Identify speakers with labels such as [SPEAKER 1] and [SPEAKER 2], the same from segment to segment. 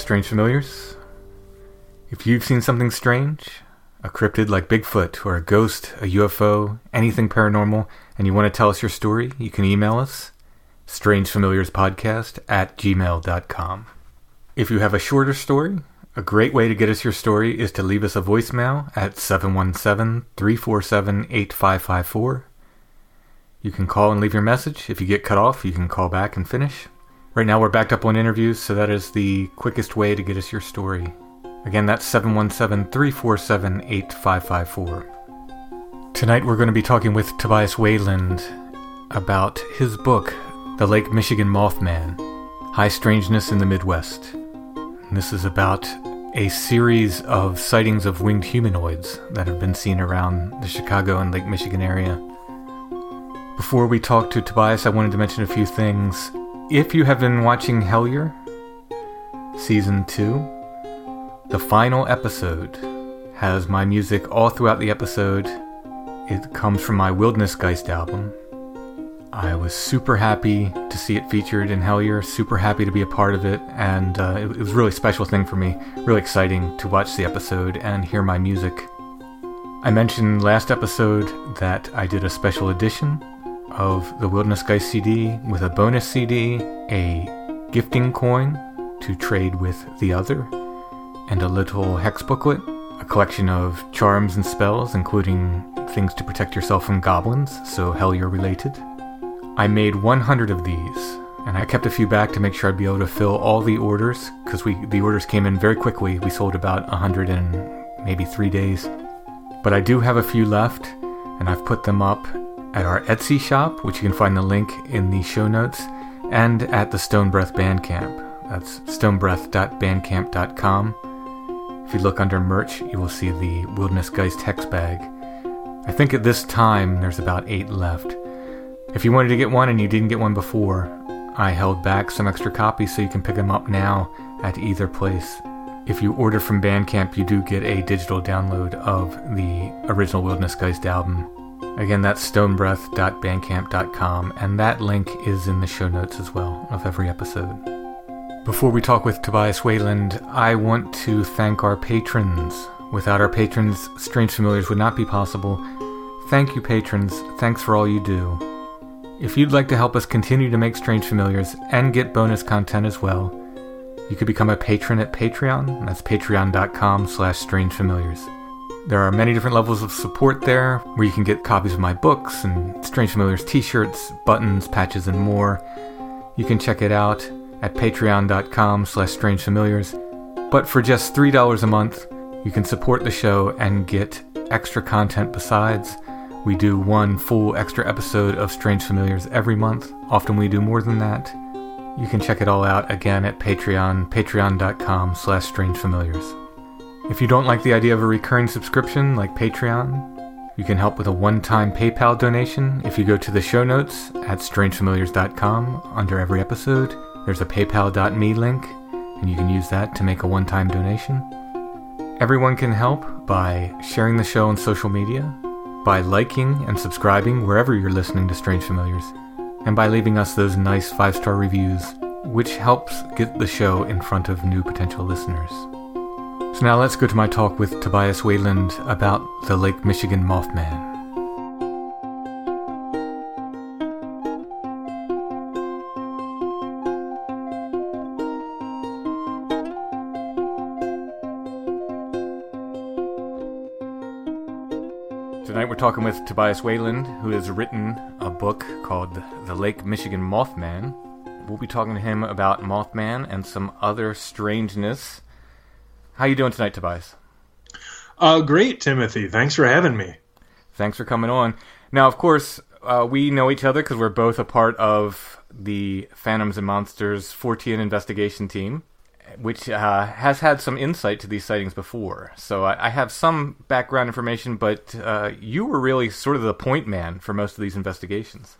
[SPEAKER 1] Strange Familiars. If you've seen something strange, a cryptid like Bigfoot, or a ghost, a UFO, anything paranormal, and you want to tell us your story, you can email us, strangefamiliarspodcast at gmail.com. If you have a shorter story, a great way to get us your story is to leave us a voicemail at 717 347 8554. You can call and leave your message. If you get cut off, you can call back and finish. Right now, we're backed up on interviews, so that is the quickest way to get us your story. Again, that's 717 347 8554. Tonight, we're going to be talking with Tobias Wayland about his book, The Lake Michigan Mothman High Strangeness in the Midwest. And this is about a series of sightings of winged humanoids that have been seen around the Chicago and Lake Michigan area. Before we talk to Tobias, I wanted to mention a few things. If you have been watching Hellier, Season 2, the final episode has my music all throughout the episode. It comes from my Wilderness Geist album. I was super happy to see it featured in Hellier, super happy to be a part of it, and uh, it, it was a really special thing for me. Really exciting to watch the episode and hear my music. I mentioned last episode that I did a special edition of the Wilderness Geist CD with a bonus CD, a gifting coin to trade with the other, and a little hex booklet, a collection of charms and spells, including things to protect yourself from goblins, so Hellier related. I made 100 of these, and I kept a few back to make sure I'd be able to fill all the orders, because we the orders came in very quickly. We sold about 100 in maybe three days. But I do have a few left, and I've put them up at our Etsy shop, which you can find the link in the show notes, and at the Stone Breath Bandcamp. That's stonebreath.bandcamp.com. If you look under merch, you will see the Wilderness Geist hex bag. I think at this time there's about eight left. If you wanted to get one and you didn't get one before, I held back some extra copies so you can pick them up now at either place. If you order from Bandcamp, you do get a digital download of the original Wilderness Geist album. Again, that's stonebreath.bandcamp.com, and that link is in the show notes as well of every episode. Before we talk with Tobias Wayland, I want to thank our patrons. Without our patrons, Strange Familiars would not be possible. Thank you, patrons. Thanks for all you do. If you'd like to help us continue to make Strange Familiars and get bonus content as well, you could become a patron at Patreon. That's patreon.com slash strangefamiliars. There are many different levels of support there, where you can get copies of my books and Strange Familiars t-shirts, buttons, patches, and more. You can check it out at patreon.com slash strangefamiliars. But for just $3 a month, you can support the show and get extra content besides. We do one full extra episode of Strange Familiars every month. Often we do more than that. You can check it all out again at Patreon, patreon.com slash strangefamiliars. If you don't like the idea of a recurring subscription like Patreon, you can help with a one-time PayPal donation. If you go to the show notes at strangefamiliars.com under every episode, there's a paypal.me link, and you can use that to make a one-time donation. Everyone can help by sharing the show on social media, by liking and subscribing wherever you're listening to Strange Familiars, and by leaving us those nice five-star reviews, which helps get the show in front of new potential listeners. So now let's go to my talk with Tobias Wayland about the Lake Michigan Mothman. Tonight we're talking with Tobias Wayland, who has written a book called The Lake Michigan Mothman. We'll be talking to him about Mothman and some other strangeness. How you doing tonight, Tobias?
[SPEAKER 2] Uh, great, Timothy. Thanks for having me.
[SPEAKER 1] Thanks for coming on. Now, of course, uh, we know each other because we're both a part of the Phantoms and Monsters Fortean investigation team, which uh, has had some insight to these sightings before. So I, I have some background information, but uh, you were really sort of the point man for most of these investigations.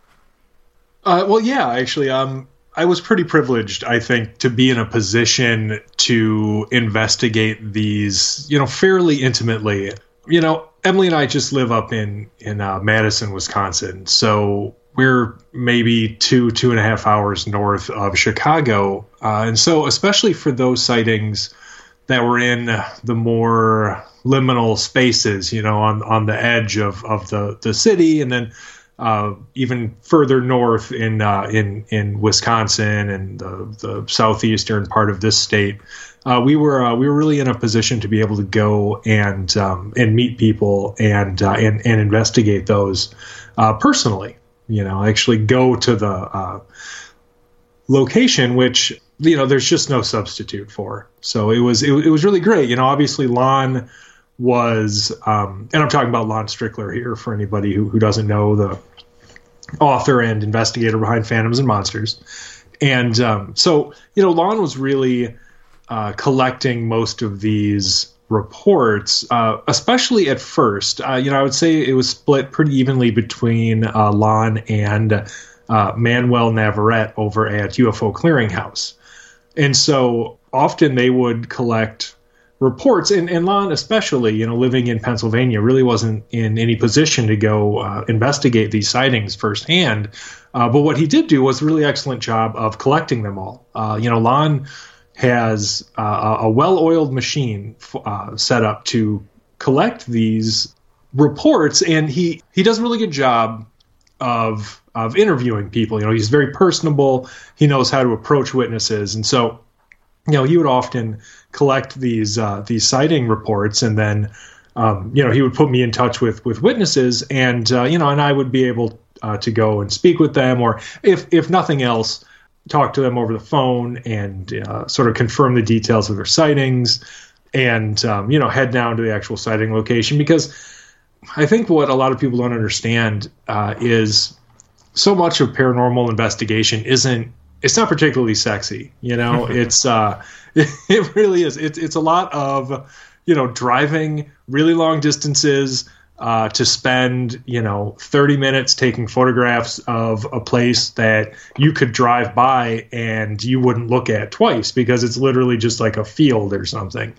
[SPEAKER 2] Uh, well, yeah, actually, um, I was pretty privileged, I think, to be in a position to investigate these, you know, fairly intimately. You know, Emily and I just live up in in uh, Madison, Wisconsin, so we're maybe two two and a half hours north of Chicago, uh, and so especially for those sightings that were in the more liminal spaces, you know, on on the edge of of the the city, and then uh, even further north in uh, in in Wisconsin and the, the southeastern part of this state, uh, we were uh, we were really in a position to be able to go and um, and meet people and uh, and and investigate those uh, personally. You know, actually go to the uh location, which you know there's just no substitute for. So it was it, it was really great. You know, obviously Lon was, um, and I'm talking about Lon Strickler here for anybody who, who doesn't know the author and investigator behind Phantoms and Monsters. And um, so, you know, Lon was really uh, collecting most of these reports, uh, especially at first. Uh, you know, I would say it was split pretty evenly between uh, Lon and uh, Manuel Navarrete over at UFO Clearinghouse. And so often they would collect reports, and, and Lon especially, you know, living in Pennsylvania, really wasn't in any position to go uh, investigate these sightings firsthand. Uh, but what he did do was a really excellent job of collecting them all. Uh, you know, Lon has uh, a well-oiled machine uh, set up to collect these reports, and he he does a really good job of of interviewing people. You know, he's very personable. He knows how to approach witnesses, and so you know he would often collect these uh, these sighting reports, and then um, you know he would put me in touch with with witnesses, and uh, you know, and I would be able uh, to go and speak with them, or if if nothing else, talk to them over the phone and uh, sort of confirm the details of their sightings, and um, you know head down to the actual sighting location because I think what a lot of people don't understand uh, is so much of paranormal investigation isn't it's not particularly sexy you know? It's uh It really is. It's it's a lot of you know driving really long distances uh, to spend you know 30 minutes taking photographs of a place that you could drive by and you wouldn't look at twice because it's literally just like a field or something.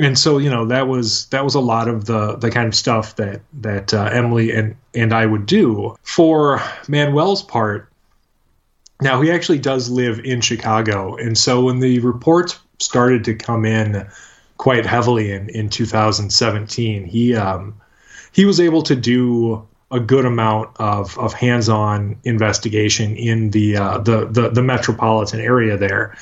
[SPEAKER 2] And so you know that was that was a lot of the the kind of stuff that that uh, Emily and and I would do. For Manuel's part now he actually does live in Chicago and so when the reports started to come in quite heavily in, in 2017. He um, he was able to do a good amount of, of hands-on investigation in the, uh, the, the the metropolitan area there,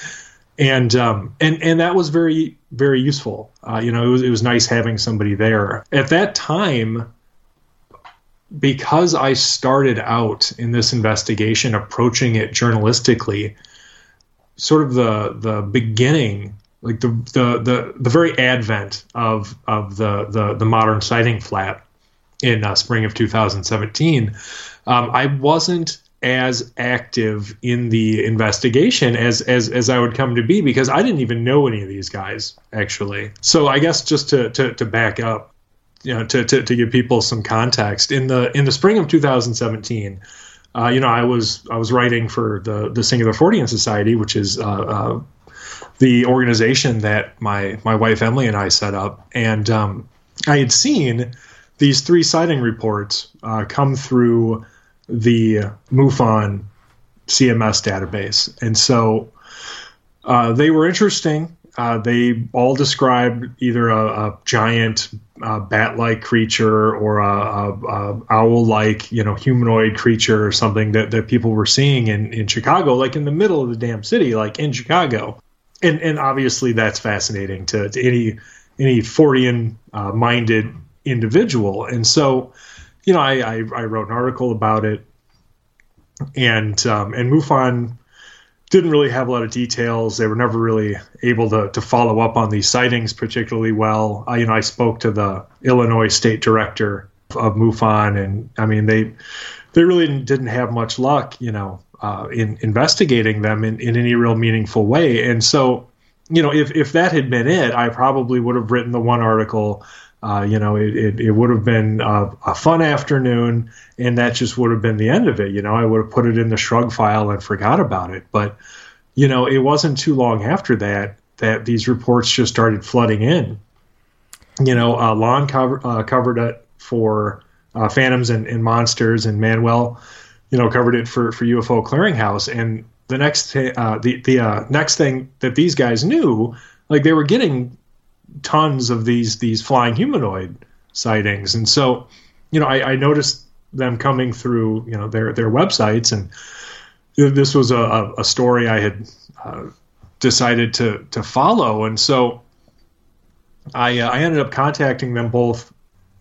[SPEAKER 2] and um, and and that was very very useful. Uh, you know, it was it was nice having somebody there at that time. Because I started out in this investigation, approaching it journalistically, sort of the the beginning like the the the, the very advent of of the the, the modern sighting flap in uh, spring of 2017 um, i wasn't as active in the investigation as, as as I would come to be because I didn't even know any of these guys actually. So I guess just to to, to back up, you know, to, to, to give people some context. In the in the spring of 2017, uh, you know, I was I was writing for the the Singular Fortean Society, which is uh, uh, the organization that my my wife Emily and I set up, and um, I had seen these three sighting reports uh, come through the MUFON CMS database, and so uh, they were interesting. Uh, they all described either a, a giant uh, bat-like creature or a, a, a, owl-like, you know, humanoid creature or something that, that people were seeing in, in Chicago, like in the middle of the damn city, like in Chicago. And and obviously that's fascinating to, to any any Fortean uh, minded individual. And so, you know, I, I, I wrote an article about it, and um, and MUFON didn't really have a lot of details. They were never really able to, to follow up on these sightings particularly well. Uh, you know, I spoke to the Illinois state director of MUFON, and I mean, they they really didn't have much luck, you know, uh, in investigating them in, in any real meaningful way. And so, you know, if, if that had been it, I probably would have written the one article. Uh, you know, it, it, it, would have been a, a, fun afternoon, and that just would have been the end of it. You know, I would have put it in the shrug file and forgot about it. But, you know, it wasn't too long after that that these reports just started flooding in. You know, uh, Lon cover, uh, covered it for uh, Phantoms and, and Monsters, and Manuel you know, covered it for for UFO Clearinghouse, and the next uh, the the next thing that these guys knew, like they were getting tons of these these flying humanoid sightings, and so you know, I, I noticed them coming through you know their their websites, and this was a, a story I had uh, decided to to follow, and so I uh, I ended up contacting them both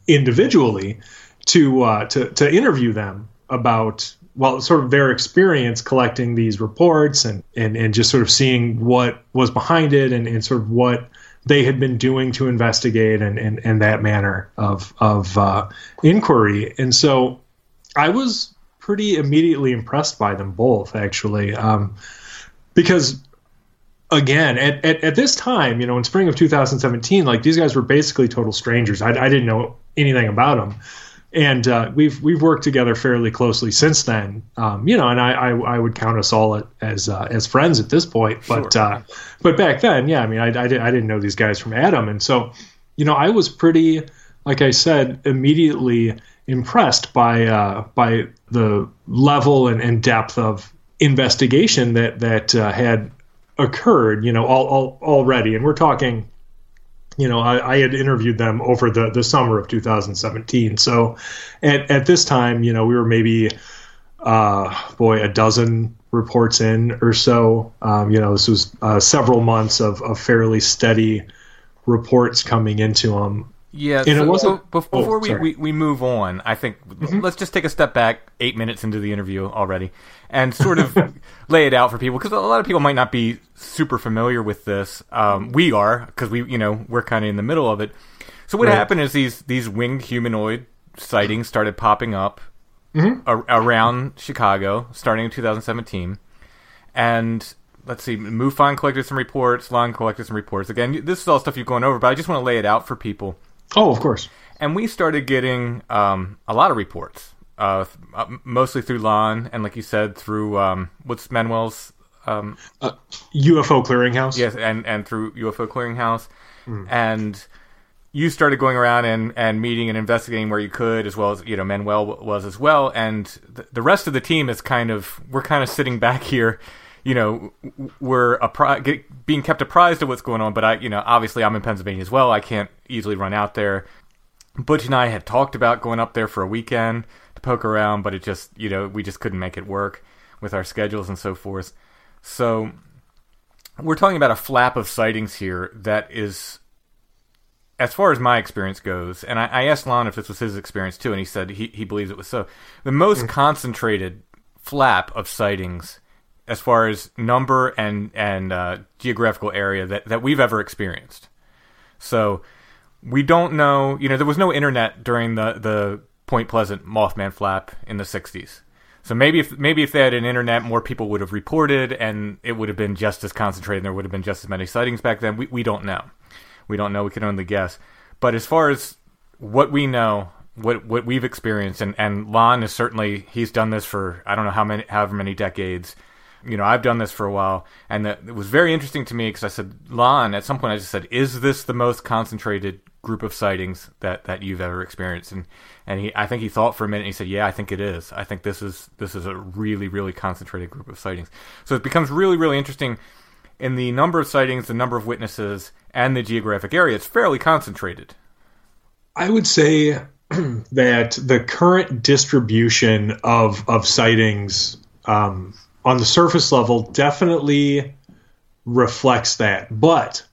[SPEAKER 2] individually to uh, to to interview them about well, sort of their experience collecting these reports and, and, and just sort of seeing what was behind it and, and sort of what they had been doing to investigate and, and, and that manner of, of uh, inquiry. And so I was pretty immediately impressed by them both, actually, um, because again at, at, at, this time you know in spring of 2017 like these guys were basically total strangers i, I didn't know anything about them and uh, we've we've worked together fairly closely since then. Um, you know, and I, I, I would count us all as uh, as friends at this point. But sure. uh, but back then, yeah, I mean, I, I, did, I didn't know these guys from Adam, and so you know, I was pretty, like I said, immediately impressed by uh, by the level and, and depth of investigation that that uh, had occurred. You know, all, all already, and we're talking you know, I, I, had interviewed them over the, the summer of 2017. So at, at this time, you know, we were maybe, uh, boy, a dozen reports in or so. Um, you know, this was uh, several months of, of fairly steady reports coming into them.
[SPEAKER 1] Yeah, and so, it wasn't. before oh, we, we, we move on, I think mm-hmm. let's just take a step back. Eight minutes into the interview already, and sort of lay it out for people because a lot of people might not be super familiar with this. Um, we are because we you know we're kind of in the middle of it. So what right. happened is these these winged humanoid sightings started popping up mm-hmm. a- around Chicago starting in 2017, and let's see, MUFON collected some reports, Lon collected some reports. Again, this is all stuff you've gone over, but I just want to lay it out for people
[SPEAKER 2] Oh, of course.
[SPEAKER 1] And we started getting um, a lot of reports, uh, uh, mostly through Lon, and like you said, through um, what's Manuel's um,
[SPEAKER 2] uh, UFO Clearinghouse.
[SPEAKER 1] Yes, and and through UFO Clearinghouse, mm. and you started going around and, and meeting and investigating where you could, as well as you know Manuel was as well, and the, the rest of the team is kind of we're kind of sitting back here you know, we're appri- get, being kept apprised of what's going on. But I, you know, obviously I'm in Pennsylvania as well. I can't easily run out there. Butch and I had talked about going up there for a weekend poke around, but it just, you know, we just couldn't make it work with our schedules and so forth. So we're talking about a flap of sightings here that is, as far as my experience goes, and I, I asked Lon if this was his experience too, and he said he, he believes it was so. The most mm. concentrated flap of sightings as far as number and and uh, geographical area that, that we've ever experienced. So we don't know. You know, there was no internet during the the Point Pleasant Mothman flap in the '60s. So maybe if maybe if they had an internet, more people would have reported, and it would have been just as concentrated. and There would have been just as many sightings back then. We we don't know. We don't know. We can only guess. But as far as what we know, what what we've experienced, and and Lon is certainly he's done this for I don't know how many however many decades you know, I've done this for a while, and that, it was very interesting to me because I said, Lon, at some point I just said, is this the most concentrated group of sightings that, that you've ever experienced? And and he, I think he thought for a minute. and He said, yeah, I think it is. I think this is this is a really really concentrated group of sightings. So it becomes really really interesting in the number of sightings, the number of witnesses, and the geographic area. It's fairly concentrated.
[SPEAKER 2] I would say that the current distribution of of sightings um, on the surface level definitely reflects that. But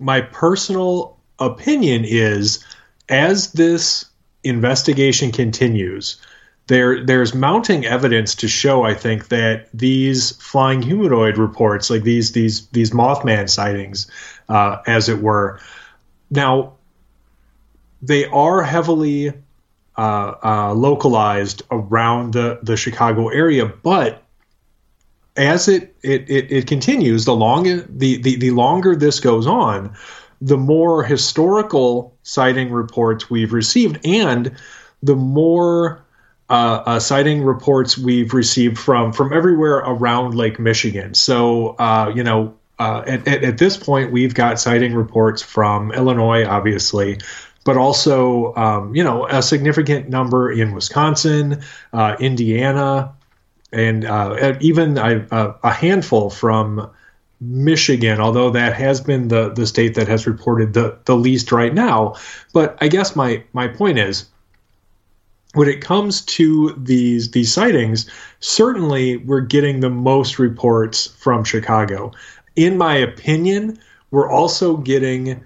[SPEAKER 2] my personal opinion is as this investigation continues, there there's mounting evidence to show I think that these flying humanoid reports, like these these these Mothman sightings, uh, as it were, now they are heavily uh, uh, localized around the, the Chicago area, but as it, it, it, it continues, the longer the, the, the longer this goes on, the more historical sighting reports we've received, and the more uh, uh, sighting reports we've received from from everywhere around Lake Michigan. So uh, you know, uh, at, at, at, this point, we've got sighting reports from Illinois, obviously, but also um, you know a significant number in Wisconsin, uh, Indiana, and uh, even a, a handful from Michigan, although that has been the the state that has reported the the least right now. But I guess my my point is when it comes to these these sightings, certainly we're getting the most reports from Chicago. In my opinion, we're also getting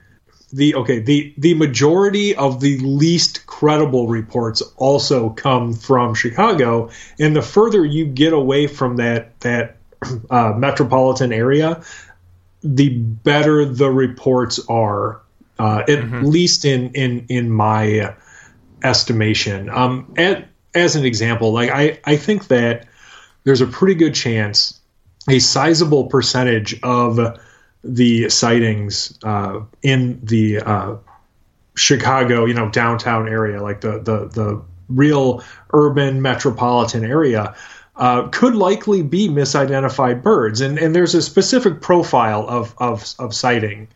[SPEAKER 2] the okay the the majority of the least credible reports also come from Chicago, and the further you get away from that that uh, metropolitan area, the better the reports are. Uh, at mm-hmm. least in in in my estimation. Um, at, as an example, like I, I think that there's a pretty good chance a sizable percentage of the sightings uh, in the uh, Chicago, you know, downtown area, like the the the real urban metropolitan area, uh, could likely be misidentified birds, and and there's a specific profile of of of sighting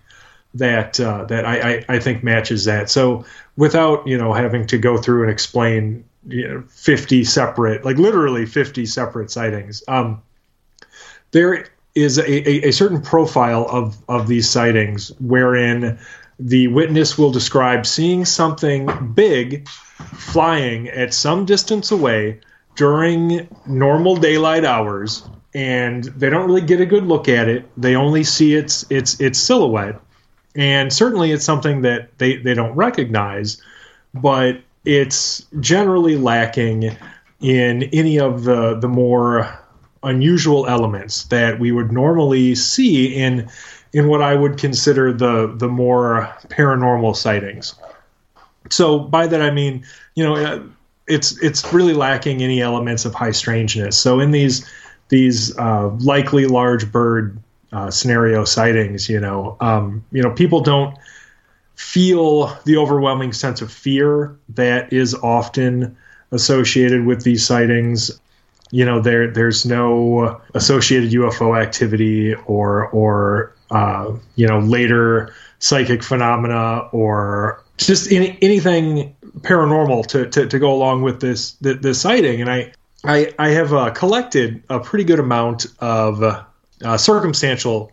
[SPEAKER 2] that uh, that I, I, I think matches that. So without you know having to go through and explain you know 50 separate like literally 50 separate sightings um, there is a, a, a, certain profile of of these sightings wherein the witness will describe seeing something big flying at some distance away during normal daylight hours and they don't really get a good look at it they only see its its its silhouette and certainly it's something that they, they don't recognize, but it's generally lacking in any of the, the more unusual elements that we would normally see in in what I would consider the the more paranormal sightings. So by that I mean, you know, it's it's really lacking any elements of high strangeness. So in these these uh, likely large bird uh, scenario sightings, you know, um, you know, people don't feel the overwhelming sense of fear that is often associated with these sightings. You know, there there's no associated UFO activity or or uh, you know later psychic phenomena or just any, anything paranormal to, to, to go along with this this sighting. And I I, I have uh, collected a pretty good amount of uh, circumstantial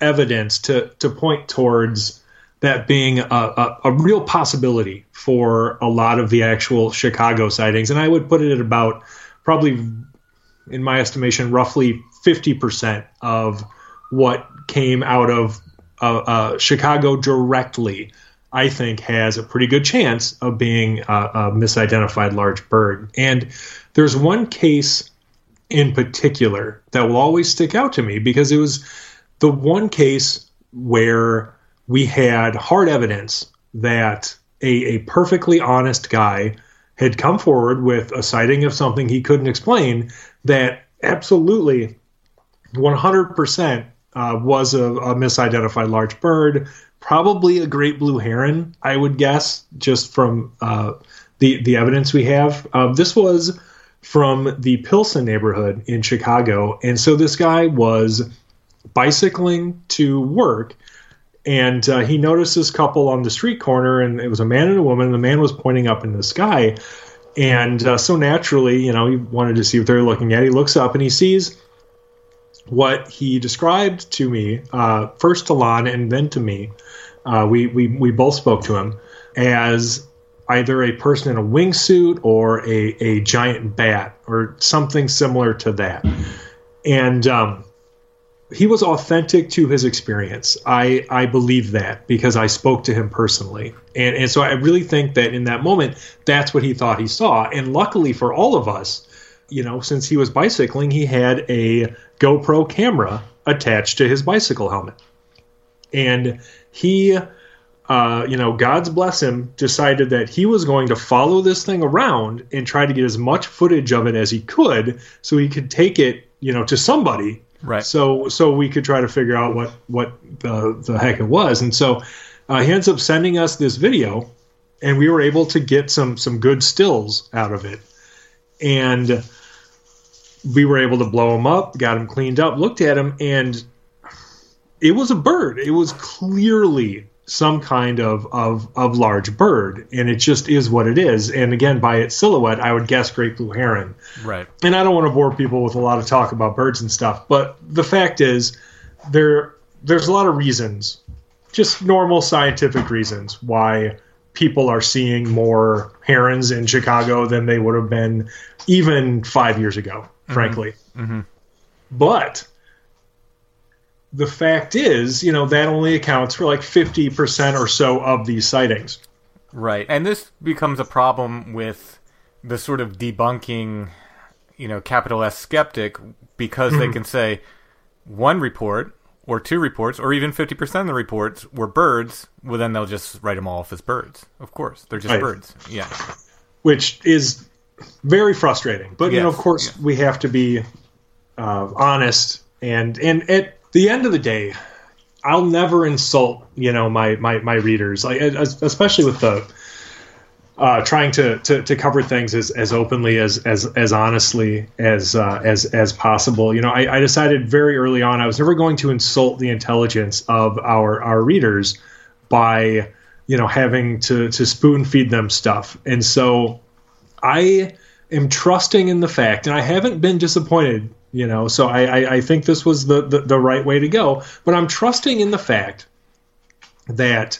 [SPEAKER 2] evidence to to point towards that being a, a, a, real possibility for a lot of the actual Chicago sightings, and I would put it at about probably, in my estimation, roughly fifty percent of what came out of uh, uh, Chicago directly. I think has a pretty good chance of being a, misidentified large bird. And there's one case in particular that will always stick out to me because it was the one case where we had hard evidence that a, a perfectly honest guy had come forward with a sighting of something he couldn't explain that absolutely 100% uh, was a, a, misidentified large bird, probably a great blue heron, I would guess, just from uh, the the evidence we have. Uh, this was from the Pilsen neighborhood in Chicago. And so this guy was bicycling to work and uh, he noticed this couple on the street corner and it was a man and a woman and the man was pointing up in the sky and uh, so naturally you know he wanted to see what they're looking at he looks up and he sees what he described to me uh, first to lon and then to me uh, we, we, we both spoke to him as either a person in a wingsuit or a, a giant bat or something similar to that. And um, he was authentic to his experience. I, I believe that because I spoke to him personally. And, and so I really think that in that moment, that's what he thought he saw. And luckily for all of us, you know, since he was bicycling, he had a GoPro camera attached to his bicycle helmet. And he uh, you know, God's bless him, decided that he was going to follow this thing around and try to get as much footage of it as he could, so he could take it, you know, to somebody.
[SPEAKER 1] Right.
[SPEAKER 2] So so we could try to figure out what what the the heck it was, and so uh, he ends up sending us this video, and we were able to get some some good stills out of it, and we were able to blow him up, got him cleaned up, looked at him, and it was a bird. It was clearly some kind of, of, of large bird, and it just is what it is. And again, by its silhouette, I would guess great blue heron.
[SPEAKER 1] Right.
[SPEAKER 2] And I don't want to bore people with a lot of talk about birds and stuff, but the fact is, there there's a lot of reasons, just normal scientific reasons, why people are seeing more herons in Chicago than they would have been even five years ago, frankly.
[SPEAKER 1] Mhm.
[SPEAKER 2] But the fact is, you know, that only accounts for like 50% or so of these sightings.
[SPEAKER 1] Right. And this becomes a problem with the sort of debunking, you know, capital S skeptic because they can say one report or two reports or even 50% of the reports were birds, well, then they'll just write them all off as birds. Of course. They're just
[SPEAKER 2] Right.
[SPEAKER 1] birds. Yeah.
[SPEAKER 2] which is very frustrating. But you know, of course,
[SPEAKER 1] yes.
[SPEAKER 2] we have to be uh, honest, and and at the end of the day, I'll never insult you know my my my readers, like especially with the. Uh, trying to, to, to cover things as, as openly as, as, as honestly as, uh, as, as possible. You know, I, I decided very early on I was never going to insult the intelligence of our, our readers by, you know, having to, to spoon feed them stuff. And so I am trusting in the fact, and I haven't been disappointed, you know, so I, I, I think this was the, the, the right way to go, but I'm trusting in the fact that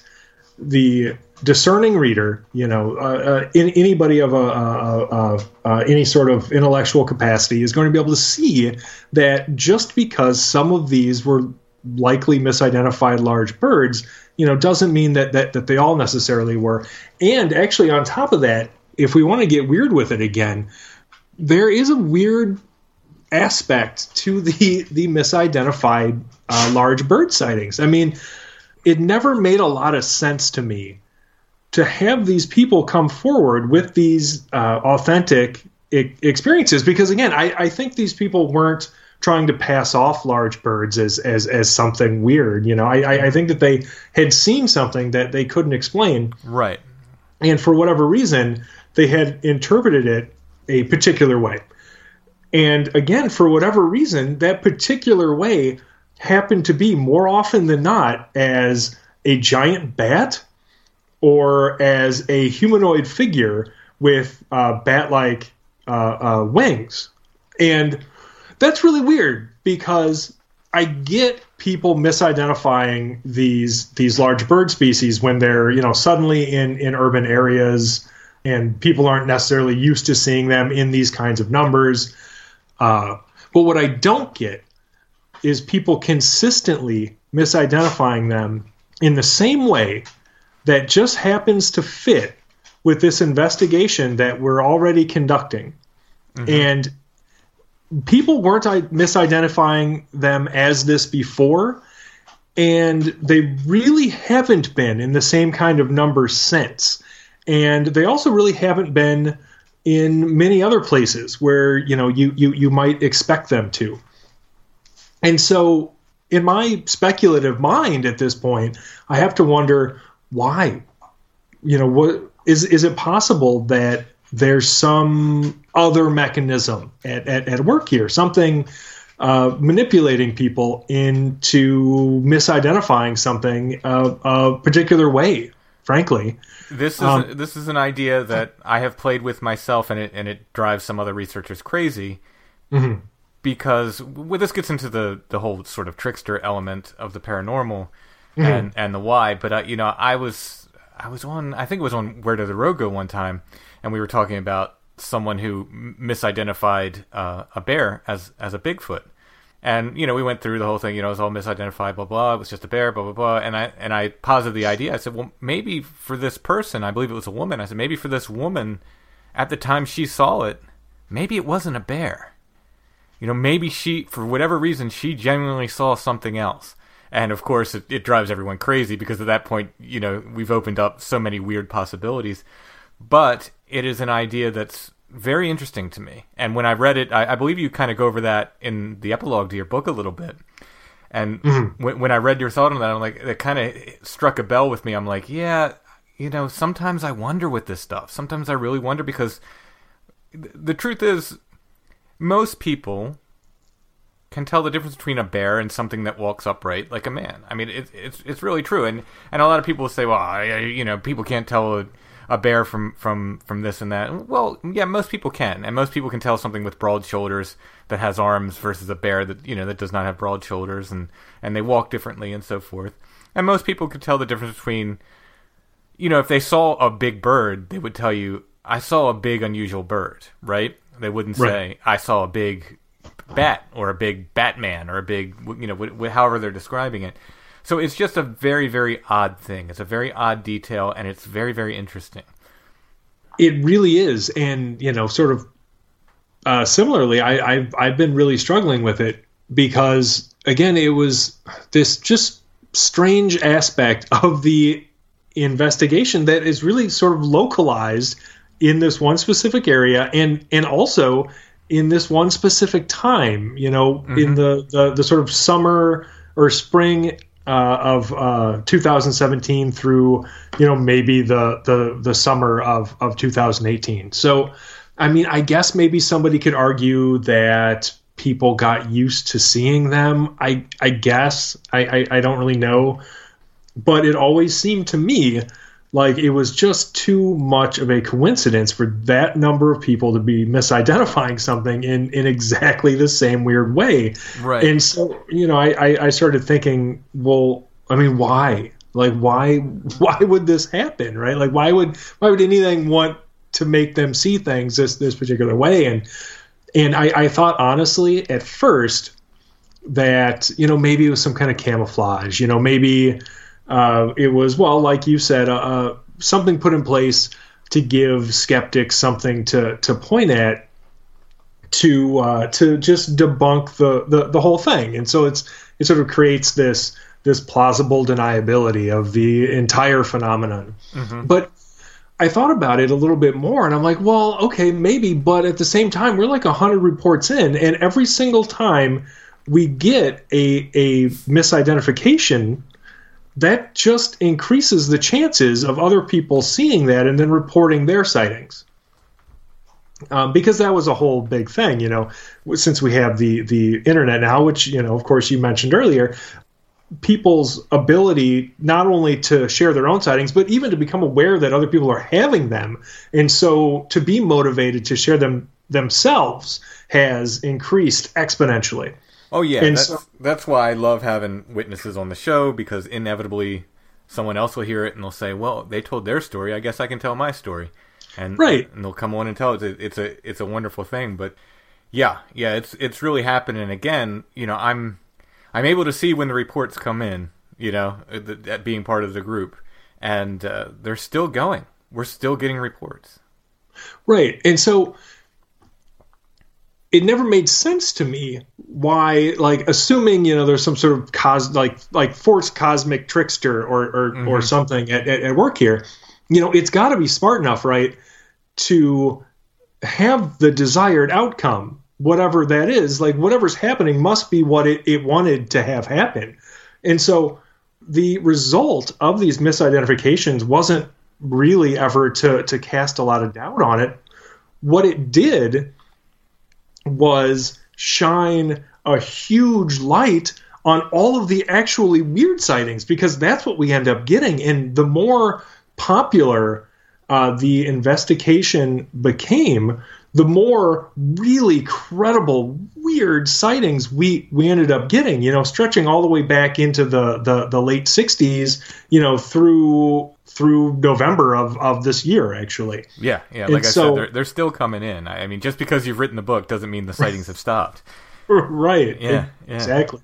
[SPEAKER 2] the discerning reader, you know, uh, uh, in, anybody of a, uh, uh, uh, any sort of intellectual capacity is going to be able to see that just because some of these were likely misidentified large birds, you know, doesn't mean that, that, that they all necessarily were. And actually, on top of that, if we want to get weird with it again, there is a weird aspect to the the misidentified uh, large bird sightings. I mean, it never made a lot of sense to me to have these people come forward with these uh, authentic I- experiences because again, I, I think these people weren't trying to pass off large birds as as, as something weird. You know, I, I, I think that they had seen something that they couldn't explain
[SPEAKER 1] Right.
[SPEAKER 2] and for whatever reason they had interpreted it a particular way. And again for whatever reason that particular way happened to be more often than not as a giant bat or as a humanoid figure with uh, bat-like uh, uh, wings. And that's really weird because I get people misidentifying these these large bird species when they're you know suddenly in in urban areas and people aren't necessarily used to seeing them in these kinds of numbers. Uh, but what I don't get is people consistently misidentifying them in the same way that just happens to fit with this investigation that we're already conducting. And people weren't misidentifying them as this before and they really haven't been in the same kind of numbers since and they also really haven't been in many other places where you know you you, you might expect them to. And so in my speculative mind at this point i have to wonder why. You know what is is it possible that there's some other mechanism at, at, at work here something uh, manipulating people into misidentifying something uh, a particular way frankly
[SPEAKER 1] This is
[SPEAKER 2] Um,
[SPEAKER 1] this is an idea that I have played with myself, and it and it drives some other researchers crazy.
[SPEAKER 2] Mhm.
[SPEAKER 1] Because well, this gets into the the whole sort of trickster element of the paranormal
[SPEAKER 2] Mm-hmm.
[SPEAKER 1] and and the why. But uh, you know, I was I was on I think it was on Where Did the Road Go one time, and we were talking about someone who misidentified uh, a bear as as a Bigfoot. And you know, we went through the whole thing. You know, it was all misidentified, blah blah. It was just a bear, blah blah blah. And I and I posited the idea. I said, well, maybe for this person, I believe it was a woman. I said, maybe for this woman, at the time she saw it, maybe it wasn't a bear. You know, maybe she, for whatever reason, she genuinely saw something else. And of course, it, it drives everyone crazy because at that point, you know, we've opened up so many weird possibilities. But it is an idea that's very interesting to me. And when I read it, I, I believe you kind of go over that in the epilogue to your book a little bit. And mm-hmm. when, when I read your thought on that, I'm like, it kind of struck a bell with me. I'm like, yeah, you know, sometimes I wonder with this stuff. Sometimes I really wonder because the truth is, most people can tell the difference between a bear and something that walks upright like a man. I mean, it's it's it's really true. And and a lot of people say, well, I, you know, people can't tell a, a bear from from from this and that. Well, yeah, most people can, and most people can tell something with broad shoulders that has arms versus a bear that you know that does not have broad shoulders, and and they walk differently and so forth. And most people could tell the difference between, you know, if they saw a big bird, they would tell you, I saw a big unusual bird, right? They wouldn't right. say, I saw a big bat or a big Batman or a big, you know, however they're describing it. So it's just a very, very odd thing. It's a very odd detail, and it's very, very interesting.
[SPEAKER 2] It really is, and you know, sort of uh, similarly, I, I've I've been really struggling with it because again, it was this just strange aspect of the investigation that is really sort of localized in this one specific area and and also in this one specific time you know mm-hmm. in the, the the sort of summer or spring uh, of uh, 2017 through you know maybe the the the summer of of 2018. So, I mean, I guess maybe somebody could argue that people got used to seeing them. I I guess I, I, I don't really know, but it always seemed to me like it was just too much of a coincidence for that number of people to be misidentifying something in in exactly the same weird way.
[SPEAKER 1] Right.
[SPEAKER 2] And so you know i i, I started thinking well i mean why? Like why why would this happen right? Like why would why would anything want to make them see things this this particular way? And and i i thought honestly at first that you know maybe it was some kind of camouflage you know maybe uh, it was well, like you said, uh, uh, something put in place to give skeptics something to to point at to uh, to just debunk the, the the whole thing, and so it's it sort of creates this this plausible deniability of the entire phenomenon. Mm-hmm. But I thought about it a little bit more, and I'm like, well, okay, maybe, but at the same time, we're like hundred reports in, and every single time we get a a misidentification that just increases the chances of other people seeing that and then reporting their sightings. Um, because that was a whole big thing, you know, since we have the the internet now, which you know, of course, you mentioned earlier, people's ability not only to share their own sightings, but even to become aware that other people are having them, and so to be motivated to share them themselves has increased exponentially.
[SPEAKER 1] Oh yeah, and that's so, that's why I love having witnesses on the show because inevitably someone else will hear it and they'll say, "Well, they told their story. I guess I can tell my story." And
[SPEAKER 2] right,
[SPEAKER 1] and they'll come on and tell it. It's a it's a wonderful thing. But yeah, yeah, it's it's really happening. Again, you know, I'm I'm able to see when the reports come in. You know, that being part of the group, and uh, they're still going. We're still getting reports.
[SPEAKER 2] Right, and so it never made sense to me why like assuming you know there's some sort of cos like like forced cosmic trickster or or, mm-hmm. or something at, at, at work here you know it's got to be smart enough right to have the desired outcome whatever that is like whatever's happening must be what it, it wanted to have happen and so the result of these misidentifications wasn't really ever to to cast a lot of doubt on it what it did was shine a huge light on all of the actually weird sightings because that's what we end up getting. And the more popular uh, the investigation became, the more really credible weird sightings we we ended up getting you know stretching all the way back into the the, the late 60s you know through through November of, of this year, actually.
[SPEAKER 1] Yeah, yeah. Like and I so, said, they're, they're still coming in. I mean, just because you've written the book doesn't mean the sightings have stopped.
[SPEAKER 2] Right.
[SPEAKER 1] Yeah. yeah.
[SPEAKER 2] Exactly.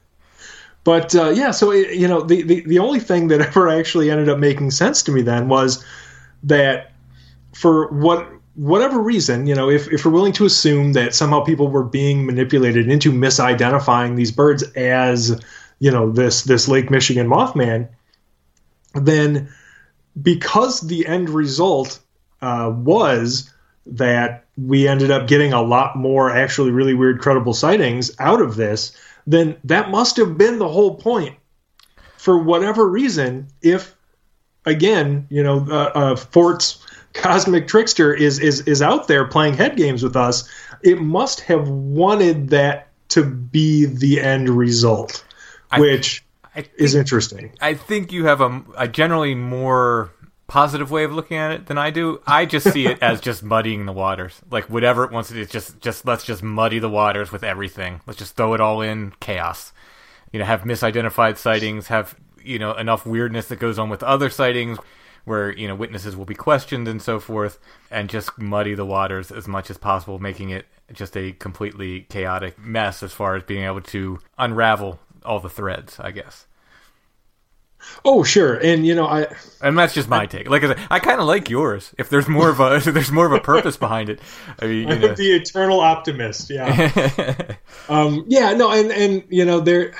[SPEAKER 2] But uh, yeah, so it, you know, the, the the only thing that ever actually ended up making sense to me then was that for what whatever reason, you know, if, if we're willing to assume that somehow people were being manipulated into misidentifying these birds as you know this this Lake Michigan Mothman, then because the end result uh, was that we ended up getting a lot more actually really weird credible sightings out of this, then that must have been the whole point. For whatever reason, if again, you know, uh, uh, Fort's cosmic trickster is is is out there playing head games with us, it must have wanted that to be the end result,
[SPEAKER 1] I-
[SPEAKER 2] which
[SPEAKER 1] think,
[SPEAKER 2] is interesting.
[SPEAKER 1] I think you have a, a generally more positive way of looking at it than I do. I just see it as just muddying the waters. Like whatever it wants to do, it's just just let's just muddy the waters with everything. Let's just throw it all in chaos. You know, have misidentified sightings, have you know enough weirdness that goes on with other sightings where you know witnesses will be questioned and so forth and just muddy the waters as much as possible making it just a completely chaotic mess as far as being able to unravel all the threads i guess
[SPEAKER 2] Oh, sure, and you know, I
[SPEAKER 1] and that's just my take. Like I said, I kind of like yours. If there's more of a, there's more of a purpose behind it. I mean, you know.
[SPEAKER 2] the eternal optimist. Yeah, um, yeah, no, and and you know, there.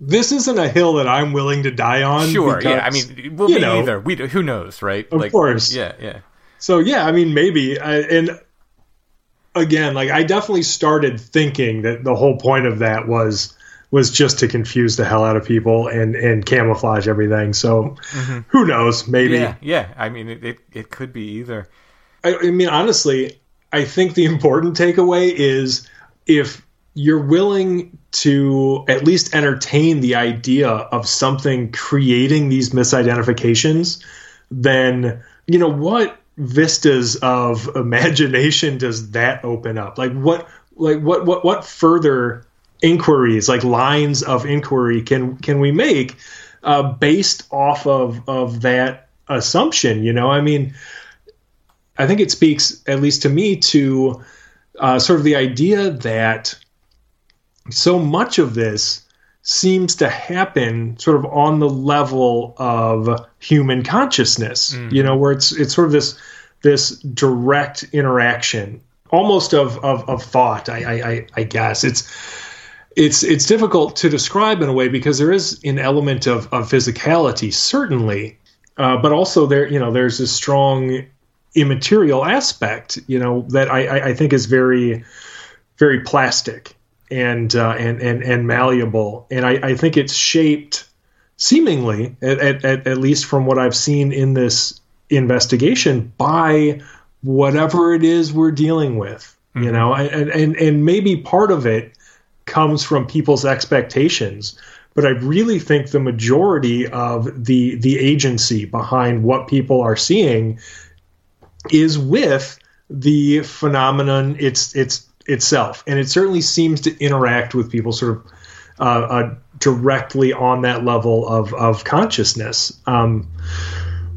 [SPEAKER 2] This isn't a hill that I'm willing to die on.
[SPEAKER 1] sure, yeah. I mean, we'll
[SPEAKER 2] you
[SPEAKER 1] be
[SPEAKER 2] know,
[SPEAKER 1] either. We who knows, right?
[SPEAKER 2] Of course.
[SPEAKER 1] Yeah, yeah.
[SPEAKER 2] So yeah, I mean, maybe, I, and again, like I definitely started thinking that the whole point of that was was just to confuse the hell out of people and and camouflage everything. So mm-hmm. who knows? Maybe.
[SPEAKER 1] Yeah, yeah. I mean, it, it, it could be either.
[SPEAKER 2] I, I mean, honestly, I think the important takeaway is if you're willing to at least entertain the idea of something creating these misidentifications, then you know what vistas of imagination does that open up? Like what, like what, what, what further inquiries, like lines of inquiry, can can we make uh, based off of of that assumption? You know, I mean. I think it speaks, at least to me, to uh, sort of the idea that so much of this seems to happen sort of on the level of human consciousness. You know, where it's it's sort of this this direct interaction, almost of of, of thought. I, I I I guess it's it's it's difficult to describe in a way because there is an element of of physicality, certainly, uh, but also there you know there's a strong immaterial aspect, you know, that I, I, think is very, very plastic and uh, and and and malleable, and I, I think it's shaped, seemingly, at, at, at least from what I've seen in this investigation, by whatever it is we're dealing with, you know, and and and maybe part of it comes from people's expectations but I really think the majority of the the agency behind what people are seeing is with the phenomenon it's it's itself, and it certainly seems to interact with people sort of uh, uh, directly on that level of of consciousness, um,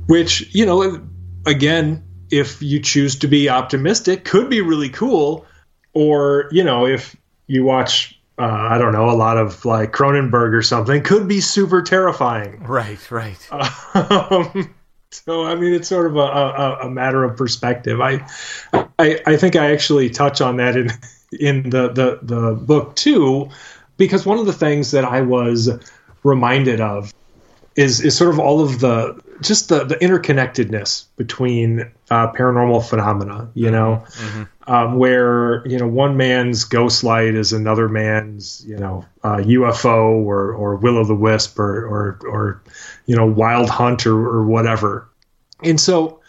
[SPEAKER 2] which you know, again, if you choose to be optimistic, could be really cool, or you know, if you watch. Uh, I don't know, a lot of like Cronenberg or something could be super terrifying.
[SPEAKER 1] Right, right.
[SPEAKER 2] Um, so I mean, it's sort of a, a, a matter of perspective. I, I I think I actually touch on that in in the, the the book too, because one of the things that I was reminded of is is sort of all of the just the the interconnectedness between uh, paranormal phenomena. You know, um, where you know one man's ghost light is another man's you know uh, UFO or or will o' the wisp or or or you know wild hunt or, or whatever. And so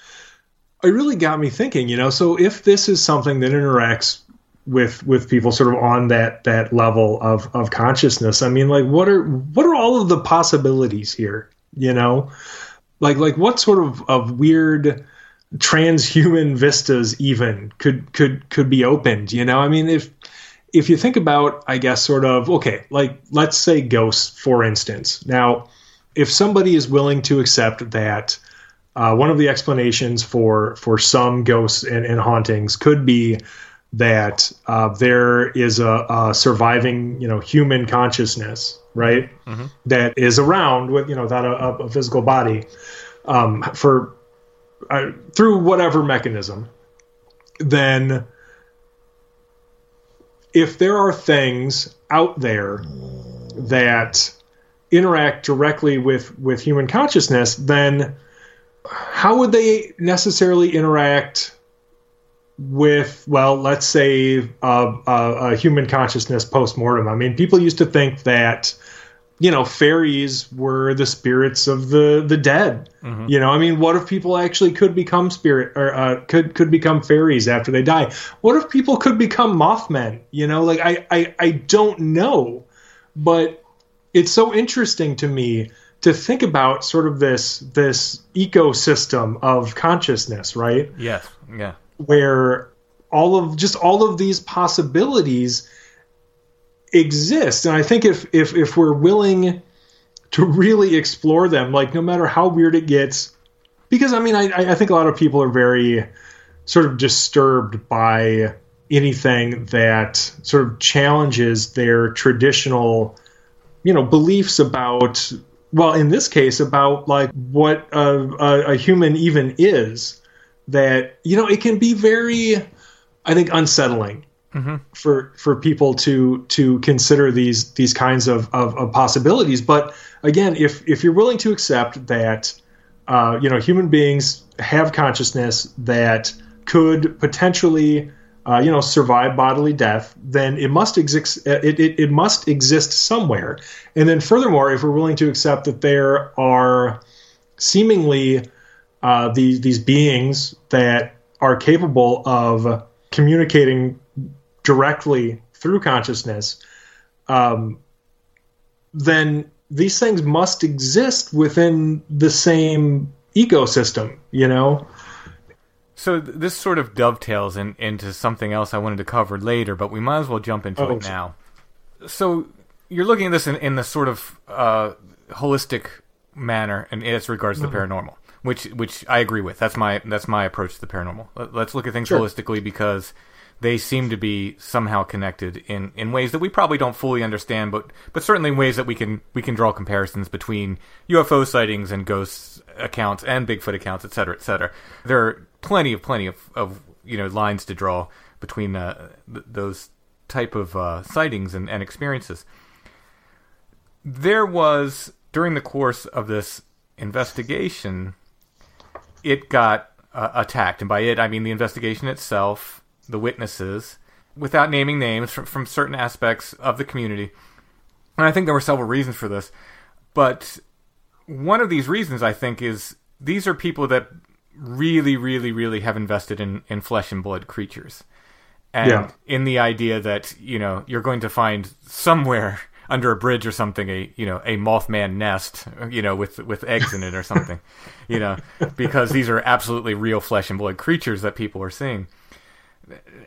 [SPEAKER 2] it really got me thinking. You know, so if this is something that interacts with with people sort of on that that level of of consciousness, I mean, like what are what are all of the possibilities here? You know, like like what sort of of weird transhuman vistas even could could could be opened you know? I mean if if you think about i guess sort of okay like let's say ghosts for instance. Now if somebody is willing to accept that uh, one of the explanations for for some ghosts and, and hauntings could be that uh, there is a, a surviving you know human consciousness right? That is around with you know without a, a physical body. Um, for uh, through whatever mechanism, then if there are things out there that interact directly with with human consciousness, then how would they necessarily interact with well let's say uh, a human consciousness post-mortem? I mean people used to think that you know fairies were the spirits of the the dead. Mm-hmm. you know i mean what if people actually could become spirit or uh, could could become fairies after they die? What if people could become mothmen? You know like i i, I don't know. But it's so interesting to me to think about sort of this this ecosystem of consciousness right?
[SPEAKER 1] Yes yeah.
[SPEAKER 2] Where all of just all of these possibilities exist. And i think if if if we're willing to really explore them like no matter how weird it gets because i mean i i think a lot of people are very sort of disturbed by anything that sort of challenges their traditional you know beliefs about well in this case about like what a, a, a human even is that you know it can be very i think unsettling mm-hmm. for for people to to consider these these kinds of, of, of possibilities but again if if you're willing to accept that uh, you know human beings have consciousness that could potentially uh, you know survive bodily death then it must exist it, it, it must exist somewhere and then furthermore if we're willing to accept that there are seemingly uh, these these beings that are capable of communicating directly through consciousness, um, then these things must exist within the same ecosystem. You know.
[SPEAKER 1] So this sort of dovetails in, into something else I wanted to cover later, but we might as well jump into oh, it now. So you're looking at this in, in the sort of uh, holistic manner, and as regards mm-hmm. the paranormal which which I agree with. That's my that's my approach to the paranormal. Let's look at things sure. holistically because they seem to be somehow connected in, in ways that we probably don't fully understand, but but certainly in ways that we can we can draw comparisons between UFO sightings and ghost accounts and Bigfoot accounts, et cetera, et cetera. There are plenty of plenty of, of you know lines to draw between uh, th- those type of uh, sightings and, and experiences. There was during the course of this investigation it got uh, attacked, and by it I mean the investigation itself, the witnesses, without naming names from, from certain aspects of the community. And I think there were several reasons for this, but one of these reasons I think is these are people that really, really, really have invested in, in flesh and blood creatures. And yeah. in the idea that, you know, you're going to find somewhere under a bridge or something a you know a mothman nest you know with with eggs in it or something you know because these are absolutely real flesh and blood creatures that people are seeing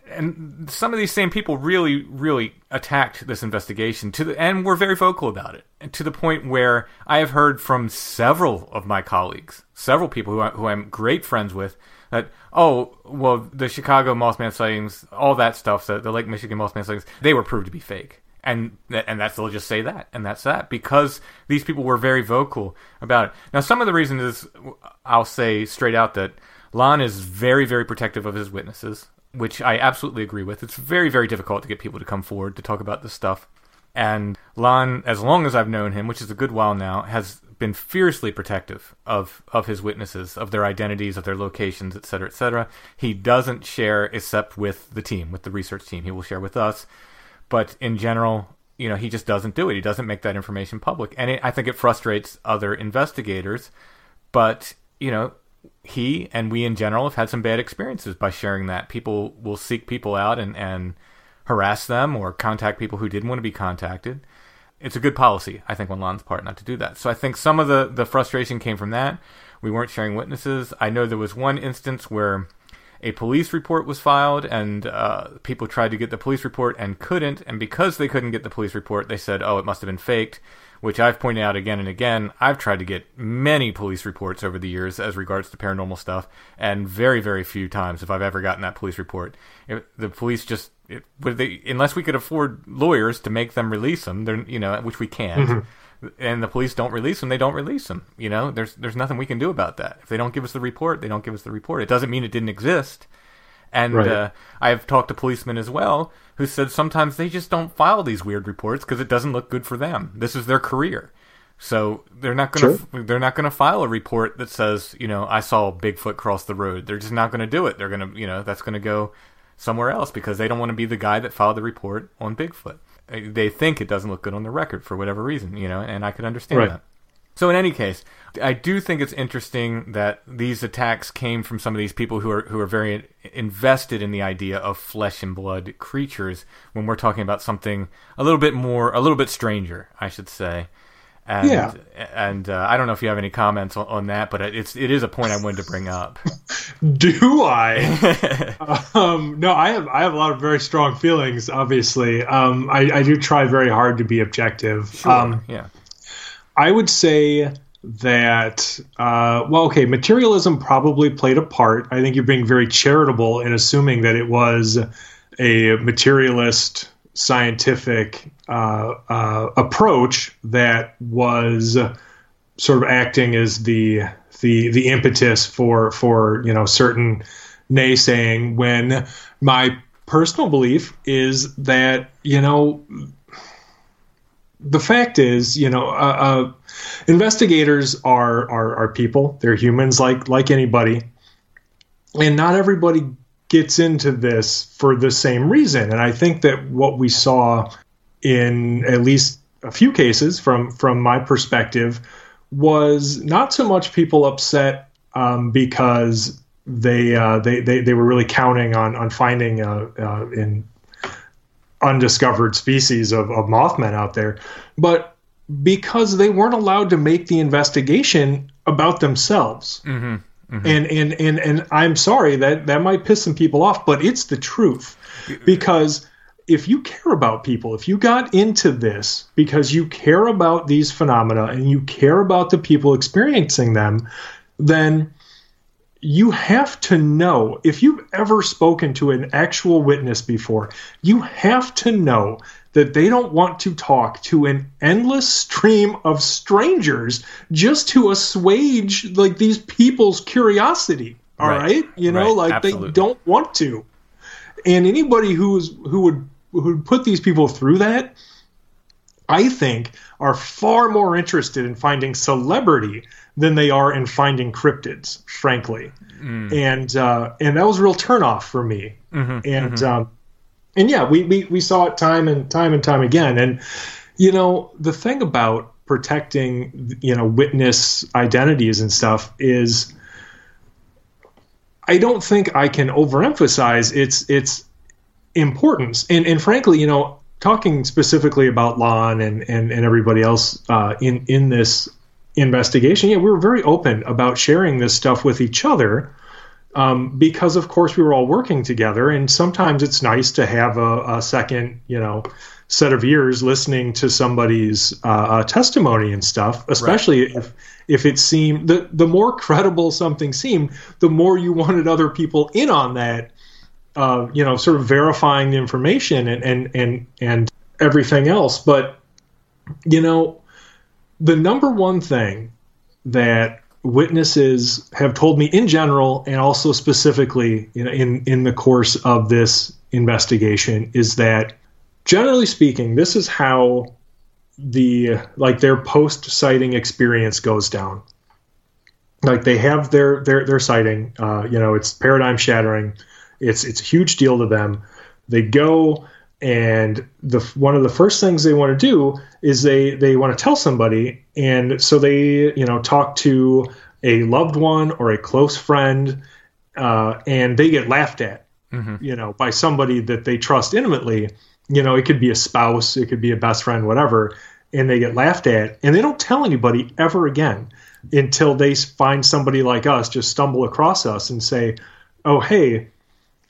[SPEAKER 1] and some of these same people really really attacked this investigation to the, and were very vocal about it to the point where I have heard from several of my colleagues several people who, I, who I'm great friends with that oh well the Chicago Mothman sightings all that stuff the, the Lake Michigan Mothman sightings they were proved to be fake and and that's they'll just say that and that's that because these people were very vocal about it. Now, some of the reason is I'll say straight out that Lon is very very protective of his witnesses, which I absolutely agree with. It's very very difficult to get people to come forward to talk about this stuff. And Lon, as long as I've known him, which is a good while now, has been fiercely protective of, of his witnesses, of their identities, of their locations, etc., etc. He doesn't share except with the team, with the research team. He will share with us but in general, you know, he just doesn't do it. He doesn't make that information public, and it, I think it frustrates other investigators. But you know, he and we in general have had some bad experiences by sharing that. People will seek people out and and harass them or contact people who didn't want to be contacted. It's a good policy, I think, on Lon's part not to do that. So I think some of the the frustration came from that. We weren't sharing witnesses. I know there was one instance where a police report was filed, and uh, people tried to get the police report and couldn't. And because they couldn't get the police report, they said, "Oh, it must have been faked." Which I've pointed out again and again. I've tried to get many police reports over the years as regards to paranormal stuff, and very, very few times if I've ever gotten that police report. It, the police just, it, they, unless we could afford lawyers to make them release them, they're, you know, which we can't. Mm-hmm and the police don't release them, they don't release them. You know, there's there's nothing we can do about that. If they don't give us the report, they don't give us the report. It doesn't mean it didn't exist. And
[SPEAKER 2] Right.
[SPEAKER 1] uh, I've talked to policemen as well who said sometimes they just don't file these weird reports because it doesn't look good for them. This is their career. So they're not going to they're not going to file a report that says, you know, I saw Bigfoot cross the road. They're just not going to do it. They're going to, you know, that's going to go somewhere else because they don't want to be the guy that filed the report on Bigfoot. They think it doesn't look good on the record for whatever reason, you know, and I can understand
[SPEAKER 2] Right.
[SPEAKER 1] that. So in any case, I do think it's interesting that these attacks came from some of these people who are who are very invested in the idea of flesh and blood creatures when we're talking about something a little bit more a little bit stranger, I should say. And,
[SPEAKER 2] Yeah.
[SPEAKER 1] and uh, I don't know if you have any comments on, on that, but it's it is a point I wanted to bring up.
[SPEAKER 2] Do I? um, no, I have I have a lot of very strong feelings. Obviously, um, I, I do try very hard to be objective. Um,
[SPEAKER 1] yeah.
[SPEAKER 2] I would say that uh, well, okay, materialism probably played a part. I think you're being very charitable in assuming that it was a materialist scientific uh, uh, approach that was sort of acting as the the the impetus for for you know certain naysaying when my personal belief is that you know the fact is you know uh, uh, investigators are, are are people. They're humans like like anybody. And not everybody gets into this for the same reason. And i think that what we saw in at least a few cases from from my perspective was not so much people upset um, because they, uh, they they they were really counting on on finding uh, uh, in undiscovered species of, of mothmen out there, but because they weren't allowed to make the investigation about themselves.
[SPEAKER 1] Mm-hmm.
[SPEAKER 2] And, and and and I'm sorry that that might piss some people off, but it's the truth. Because if you care about people, if you got into this because you care about these phenomena and you care about the people experiencing them, then you have to know if you've ever spoken to an actual witness before, you have to know that they don't want to talk to an endless stream of strangers just to assuage like these people's curiosity. All
[SPEAKER 1] Right.
[SPEAKER 2] right, you know,
[SPEAKER 1] Right.
[SPEAKER 2] like
[SPEAKER 1] Absolutely.
[SPEAKER 2] they don't want to. And anybody who's who would who would put these people through that, I think, are far more interested in finding celebrity than they are in finding cryptids, frankly. And uh, and that was a real turnoff for me. and Um, and yeah, we, we we saw it time and time and time again. And you know, the thing about protecting you know witness identities and stuff is I don't think I can overemphasize its its importance. And and frankly, you know, talking specifically about Lon and and, and everybody else uh, in in this investigation, yeah, we were very open about sharing this stuff with each other. Um, because of course we were all working together, and sometimes it's nice to have a, a second, you know, set of ears listening to somebody's uh, uh, testimony and stuff. Especially if if it seemed the the more credible something seemed, the more you wanted other people in on that. Uh, you know, sort of verifying the information and and and and everything else. But you know, the number one thing that witnesses have told me in general and also specifically know, in in the course of this investigation is that generally speaking this is how the like their post sighting experience goes down like they have their their their sighting uh, you know it's paradigm shattering it's it's a huge deal to them. They go and the one of the first things they want to do is they they want to tell somebody and so they you know talk to a loved one or a close friend uh, and they get laughed at you know by somebody that they trust intimately. You know it could be a spouse it could be a best friend whatever and they get laughed at and they don't tell anybody ever again until they find somebody like us just stumble across us and say oh hey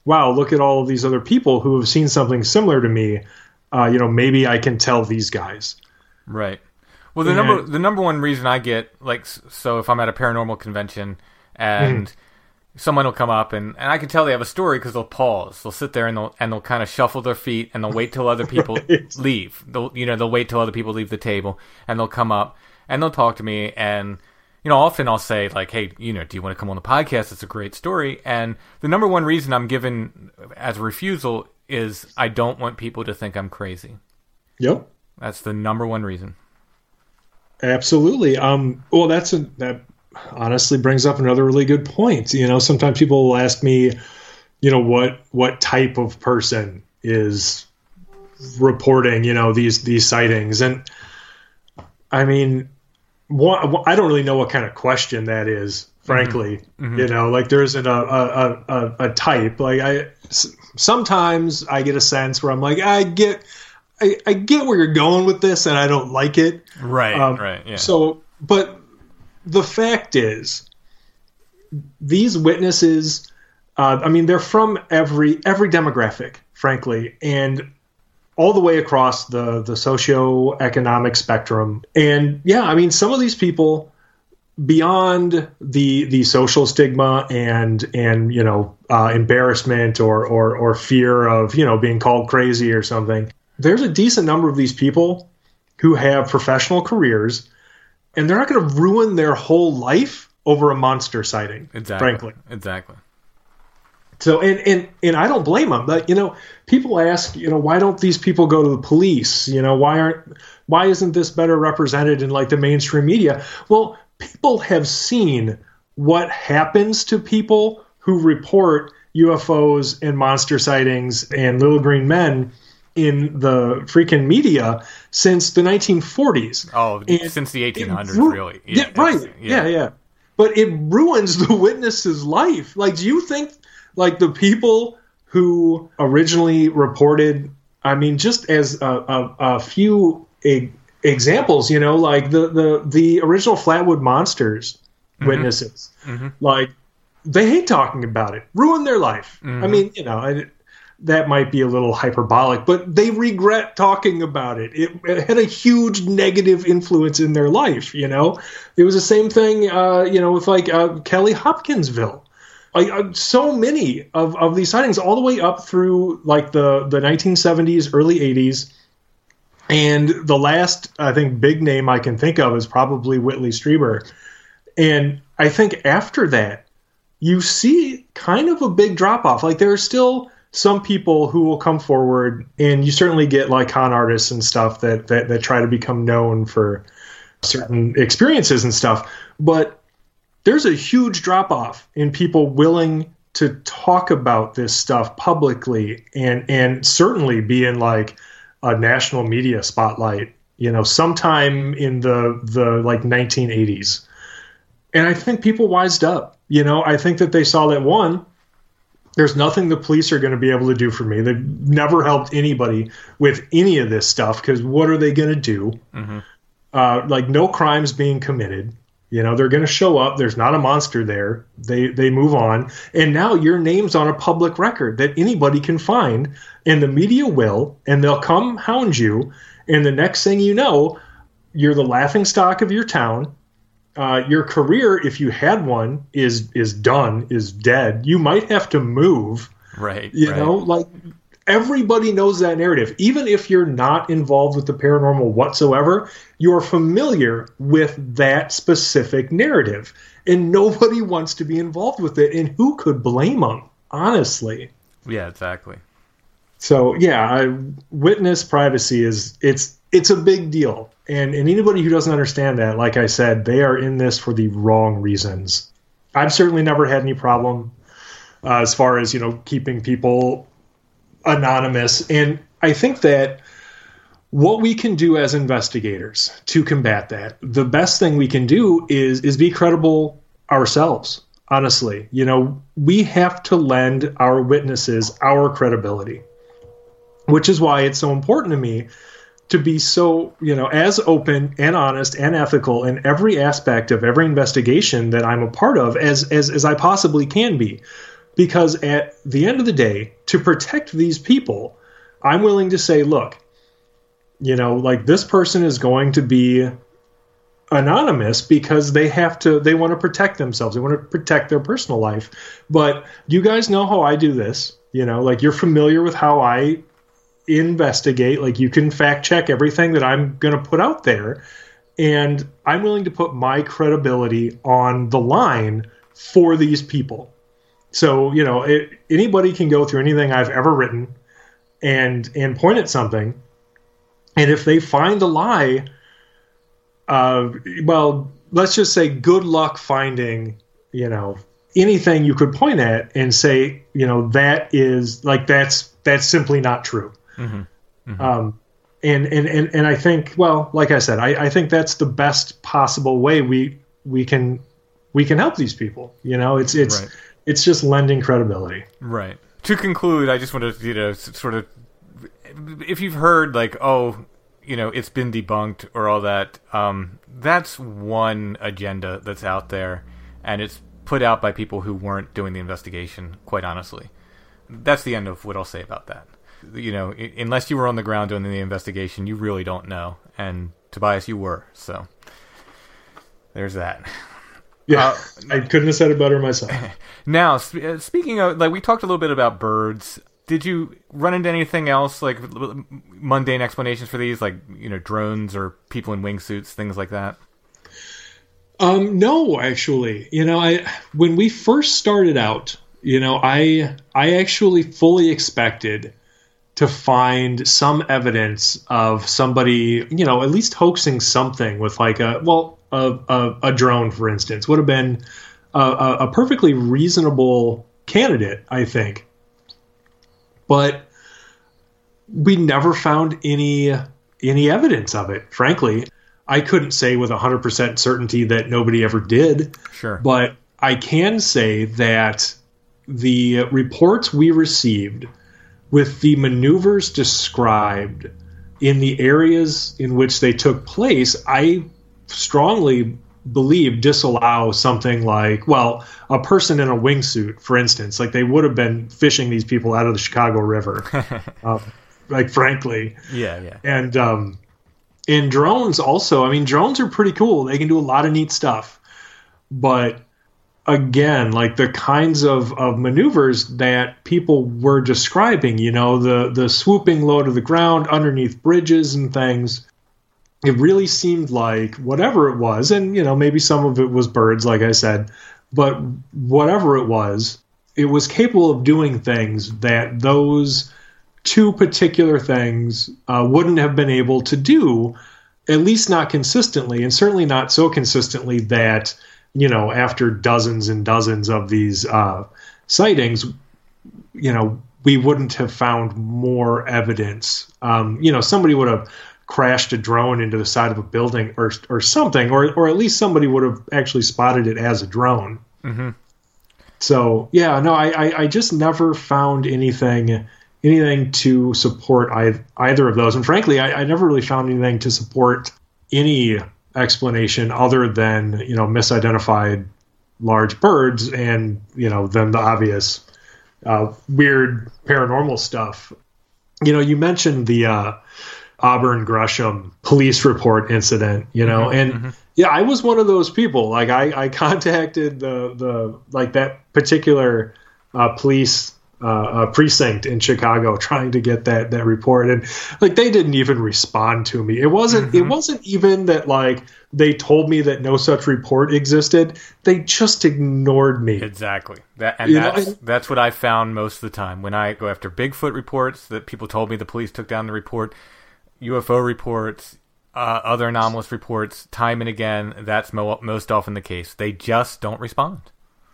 [SPEAKER 2] wow, look at all of these other people who have seen something similar to me. Uh, you know, maybe I can tell these guys.
[SPEAKER 1] Right. Well, the
[SPEAKER 2] And-
[SPEAKER 1] number the number one reason I get like so if I'm at a paranormal convention and someone will come up and, and I can tell they have a story because they'll pause. They'll sit there and they'll and they'll kind of shuffle their feet and they'll wait till other people
[SPEAKER 2] Right.
[SPEAKER 1] leave. They'll you know they'll wait till other people leave the table and they'll come up and they'll talk to me and you know, often I'll say like, "Hey, you know, do you want to come on the podcast? It's a great story." And the number one reason I'm given as a refusal is I don't want people to think I'm crazy.
[SPEAKER 2] Yep.
[SPEAKER 1] That's the number one reason.
[SPEAKER 2] Absolutely. Um, well, that's a, that honestly brings up another really good point. You know, sometimes people will ask me, you know, what what type of person is reporting, you know, these these sightings, and I mean, I don't really know what kind of question that is. Frankly, mm-hmm. you know, like there isn't a a, a, a type. Like I sometimes I get a sense where I'm like, I get I, I get where you're going with this, and I don't like it.
[SPEAKER 1] Right. Um, right. Yeah.
[SPEAKER 2] So, but the fact is, these witnesses. Uh, I mean, they're from every every demographic, frankly, and all the way across the the socio-economic spectrum. And yeah, I mean, some of these people beyond the the social stigma and and you know uh, embarrassment or, or or fear of you know being called crazy or something there's a decent number of these people who have professional careers and they're not going to ruin their whole life over a monster sighting. Exactly. Frankly.
[SPEAKER 1] Exactly.
[SPEAKER 2] So and and and I don't blame them. But you know, people ask, you know, why don't these people go to the police? You know, why aren't why isn't this better represented in like the mainstream media? Well, people have seen what happens to people who report UFOs and monster sightings and little green men in the freaking media since the 1940s.
[SPEAKER 1] Oh, and since the 1800s, ru- really?
[SPEAKER 2] Yeah, yeah right. Yeah. yeah, yeah. But it ruins the witness's life. Like, do you think, like, the people who originally reported, I mean, just as a, a, a few e- examples, you know, like the, the, the original Flatwood Monsters mm-hmm. witnesses, mm-hmm. like, they hate talking about it, ruin their life. Mm-hmm. I mean, you know, I, that might be a little hyperbolic, but they regret talking about it. it. it. had a huge negative influence in their life. You know, it was the same thing. Uh, you know, with like uh, Kelly Hopkinsville. Uh, so many of, of these sightings, all the way up through like the the 1970s, early 80s, and the last I think big name I can think of is probably Whitley Strieber. And I think after that, you see kind of a big drop off. Like there are still some people who will come forward, and you certainly get like con artists and stuff that that, that try to become known for certain experiences and stuff. But there's a huge drop off in people willing to talk about this stuff publicly and and certainly be in like a national media spotlight you know sometime in the the like 1980s and i think people wised up you know i think that they saw that one there's nothing the police are going to be able to do for me. They've never helped anybody with any of this stuff because what are they going to do? Mm-hmm. Uh, like no crimes being committed. You know they're going to show up. There's not a monster there. They they move on, and now your name's on a public record that anybody can find, and the media will, and they'll come hound you, and the next thing you know, you're the laughing stock of your town uh, your career, if you had one, is is done, is dead. You might have to move.
[SPEAKER 1] Right.
[SPEAKER 2] You
[SPEAKER 1] right.
[SPEAKER 2] know, like everybody knows that narrative. Even if you're not involved with the paranormal whatsoever, you're familiar with that specific narrative. And nobody wants to be involved with it. And who could blame them, honestly?
[SPEAKER 1] Yeah, exactly.
[SPEAKER 2] So yeah, I, witness privacy is it's it's a big deal. And, and anybody who doesn't understand that, like I said, they are in this for the wrong reasons. I've certainly never had any problem uh, as far as you know keeping people anonymous, and I think that what we can do as investigators to combat that, the best thing we can do is is be credible ourselves. Honestly, you know, we have to lend our witnesses our credibility, which is why it's so important to me to be so you know as open and honest and ethical in every aspect of every investigation that I'm a part of as as as I possibly can be because at the end of the day to protect these people I'm willing to say look you know like this person is going to be anonymous because they have to they want to protect themselves they want to protect their personal life but you guys know how I do this you know like you're familiar with how I investigate like you can fact check everything that i'm going to put out there and I'm willing to put my credibility on the line for these people. So you know, it, anybody can go through anything I've ever written and and point at something, and if they find a lie, uh, well, let's just say good luck finding you know anything you could point at and say you know that is like that's that's simply not true. Mm-hmm. Mm-hmm. Um, and, and and and I think well, like I said, I, I think that's the best possible way we we can we can help these people. You know, it's it's right. It's just lending credibility.
[SPEAKER 1] Right. To conclude, I just want to you know sort of if you've heard like oh you know it's been debunked or all that um, that's one agenda that's out there and it's put out by people who weren't doing the investigation quite honestly that's the end of what i'll say about that you know unless you were on the ground doing the investigation you really don't know and tobias you were so there's that
[SPEAKER 2] yeah. Uh, i couldn't have said it better myself.
[SPEAKER 1] Now uh, speaking of like we talked a little bit about birds. Did you run into anything else like mundane explanations for these? Like you know drones or people in wingsuits things like that?
[SPEAKER 2] Um no actually. You know i when we first started out you know i i actually fully expected to find some evidence of somebody you know at least hoaxing something with like a well a, a, a drone for instance would have been a, a perfectly reasonable candidate i think but we never found any any evidence of it. Frankly, I couldn't say with 100% certainty that nobody ever did.
[SPEAKER 1] Sure.
[SPEAKER 2] But I can say that the reports we received with the maneuvers described in the areas in which they took place, I strongly believe disallow something like well a person in a wingsuit for instance like they would have been fishing these people out of the chicago river um, like frankly.
[SPEAKER 1] Yeah yeah.
[SPEAKER 2] And um in drones also i mean drones are pretty cool. They can do a lot of neat stuff. But again like the kinds of, of maneuvers that people were describing you know the the swooping low to the ground underneath bridges and things it really seemed like whatever it was, and you know, maybe some of it was birds, like I said, but whatever it was, it was capable of doing things that those two particular things uh, wouldn't have been able to do, at least not consistently, and certainly not so consistently that, you know, after dozens and dozens of these uh, sightings, you know, we wouldn't have found more evidence. Um, you know, somebody would have crashed a drone into the side of a building or or something, or or at least somebody would have actually spotted it as a drone.
[SPEAKER 1] Mm-hmm.
[SPEAKER 2] So yeah, no, I, I, I just never found anything anything to support either of those, and frankly, I, I never really found anything to support any explanation other than you know misidentified large birds and you know then the obvious uh, weird paranormal stuff. You know, you mentioned the uh, Auburn Gresham police report incident, you know, mm-hmm, and mm-hmm. yeah, I was one of those people. Like I, I contacted the the like that particular uh, police uh, uh, precinct in Chicago trying to get that that report, and like they didn't even respond to me. It wasn't mm-hmm. it wasn't even that like they told me that no such report existed. They just ignored me.
[SPEAKER 1] Exactly. That and you that's know, that's what I found most of the time when I go after Bigfoot reports that people told me the police took down the report UFO reports, uh, other anomalous reports, time and again, that's mo- most often the case. They just don't respond.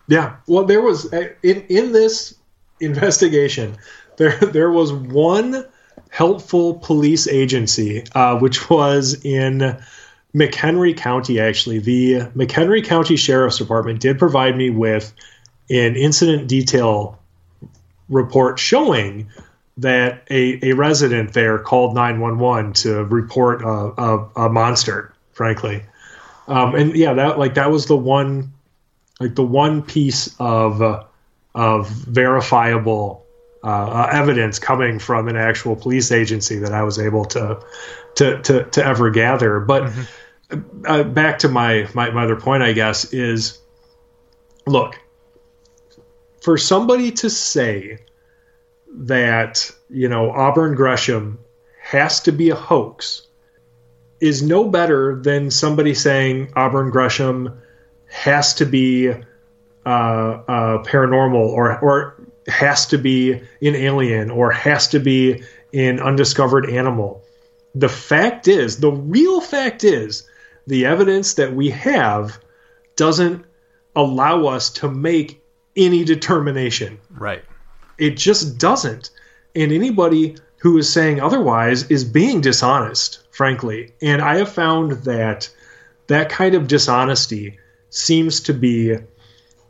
[SPEAKER 2] Yeah. Well, there was uh, in in this investigation, there there was one helpful police agency, uh, which was in McHenry County. Actually, the McHenry County Sheriff's Department did provide me with an incident detail report showing that a, a resident there called 911 to report a, a, a monster, frankly. Um, and yeah, that like that was the one, like the one piece of uh, of verifiable uh, uh, evidence coming from an actual police agency that I was able to to to, to ever gather. But mm-hmm. uh, back to my, my my other point, I guess, is look for somebody to say that you know Auburn Gresham has to be a hoax is no better than somebody saying Auburn Gresham has to be uh, uh, paranormal or or has to be an alien or has to be an undiscovered animal. The fact is, the real fact is, the evidence that we have doesn't allow us to make any determination.
[SPEAKER 1] Right.
[SPEAKER 2] It just doesn't. And anybody who is saying otherwise is being dishonest, frankly. And I have found that that kind of dishonesty seems to be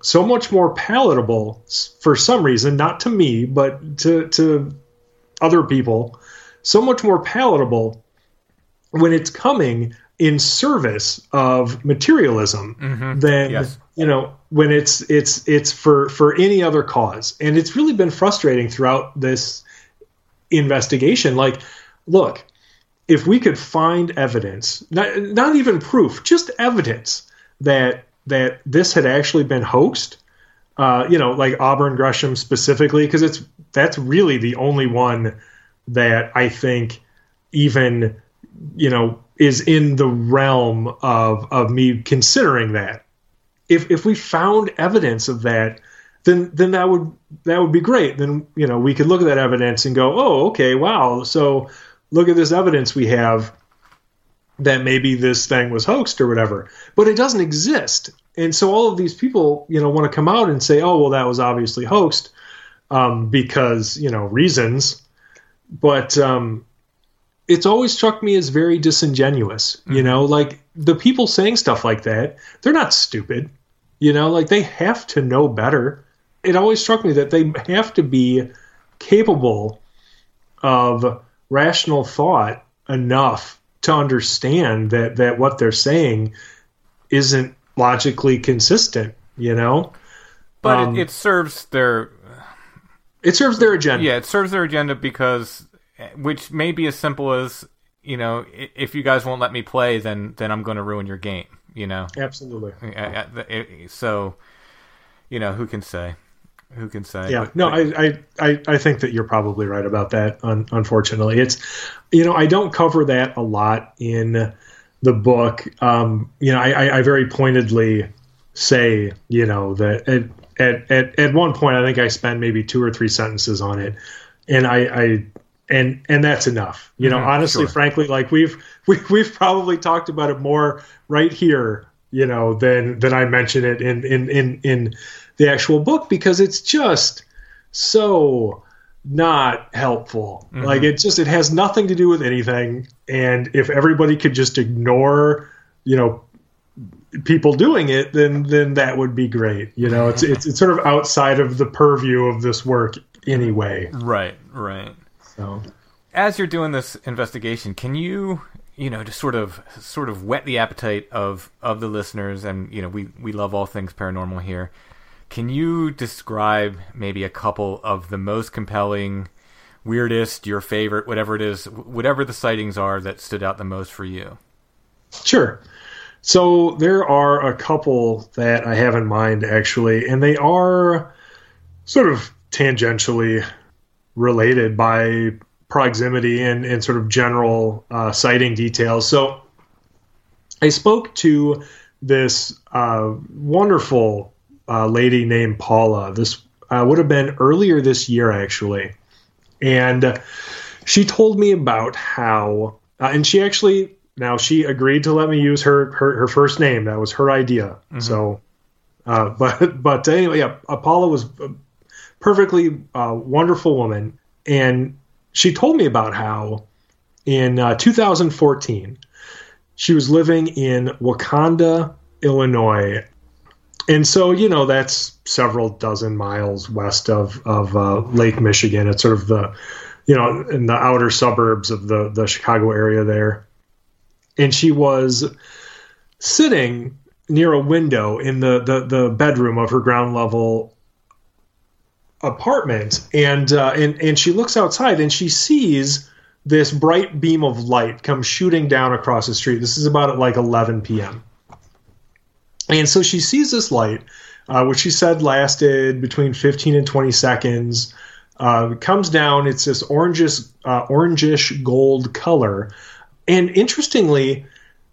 [SPEAKER 2] so much more palatable for some reason, not to me, but to, to other people, so much more palatable when it's coming in service of materialism
[SPEAKER 1] Mhm.
[SPEAKER 2] than
[SPEAKER 1] Yes.
[SPEAKER 2] you know when it's it's it's for for any other cause and it's really been frustrating throughout this investigation like look if we could find evidence not, not even proof just evidence that that this had actually been hoaxed uh, you know like auburn gresham specifically because it's that's really the only one that i think even you know is in the realm of of me considering that. If if we found evidence of that then then that would that would be great. Then you know we could look at that evidence and go oh okay wow. So look at this evidence we have that maybe this thing was hoaxed or whatever. But it doesn't exist. And so all of these people you know want to come out and say oh well that was obviously hoaxed um, because you know reasons. But um, it's always struck me as very disingenuous you know like the people saying stuff like that they're not stupid you know like they have to know better. It always struck me that they have to be capable of rational thought enough to understand that that what they're saying isn't logically consistent you know?
[SPEAKER 1] But
[SPEAKER 2] Um,
[SPEAKER 1] it, it serves their
[SPEAKER 2] it serves their agenda.
[SPEAKER 1] Yeah, it serves their agenda because which may be as simple as you know if you guys won't let me play, then then I'm going to ruin your game. You know,
[SPEAKER 2] absolutely.
[SPEAKER 1] So you know who can say? Who can say?
[SPEAKER 2] Yeah. No I, I I think that you're probably right about that unfortunately. It's you know i don't cover that a lot in the book. Um you know i i, I very pointedly say you know that at, at at at one point i think i spend maybe two or three sentences on it. And i i and and that's enough. You know
[SPEAKER 1] Mhm,
[SPEAKER 2] honestly
[SPEAKER 1] sure.
[SPEAKER 2] frankly like we've we, we've probably talked about it more right here you know than than i mention it in in in in the actual book because it's just so not helpful. Like it just it has nothing to do with anything. And if everybody could just ignore you know people doing it then then that would be great. You know it's it's, it's sort of outside of the purview of this work anyway.
[SPEAKER 1] Right right
[SPEAKER 2] so
[SPEAKER 1] as you're doing this investigation, can you, you know, just sort of sort of whet the appetite of of the listeners and, you know, we we love all things paranormal here. Can you describe maybe a couple of the most compelling, weirdest, your favorite, whatever it is, whatever the sightings are that stood out the most for you?
[SPEAKER 2] Sure. So there are a couple that I have in mind actually, and they are sort of tangentially related by proximity and, and sort of general uh, sighting details. So I spoke to this uh, wonderful uh, lady named Paula. This uh, would have been earlier this year, actually. And she told me about how, uh, and she actually, now she agreed to let me use her, her, her first name. That was her idea. So, uh, but, but anyway, yeah, Paula was perfectly uh, wonderful woman. And she told me about how in uh, 2014, she was living in Wauconda, Illinois. And so, you know, that's several dozen miles west of, of uh, Lake Michigan. It's sort of the, you know, in the outer suburbs of the, the Chicago area there. And she was sitting near a window in the, the, the bedroom of her ground level apartment. And, uh, and, and she looks outside and she sees this bright beam of light come shooting down across the street. This is about at like 11 p.m. And so she sees this light, uh, which she said lasted between 15 and 20 seconds. Uh, comes down. It's this orangish, uh, orangish gold color, and interestingly,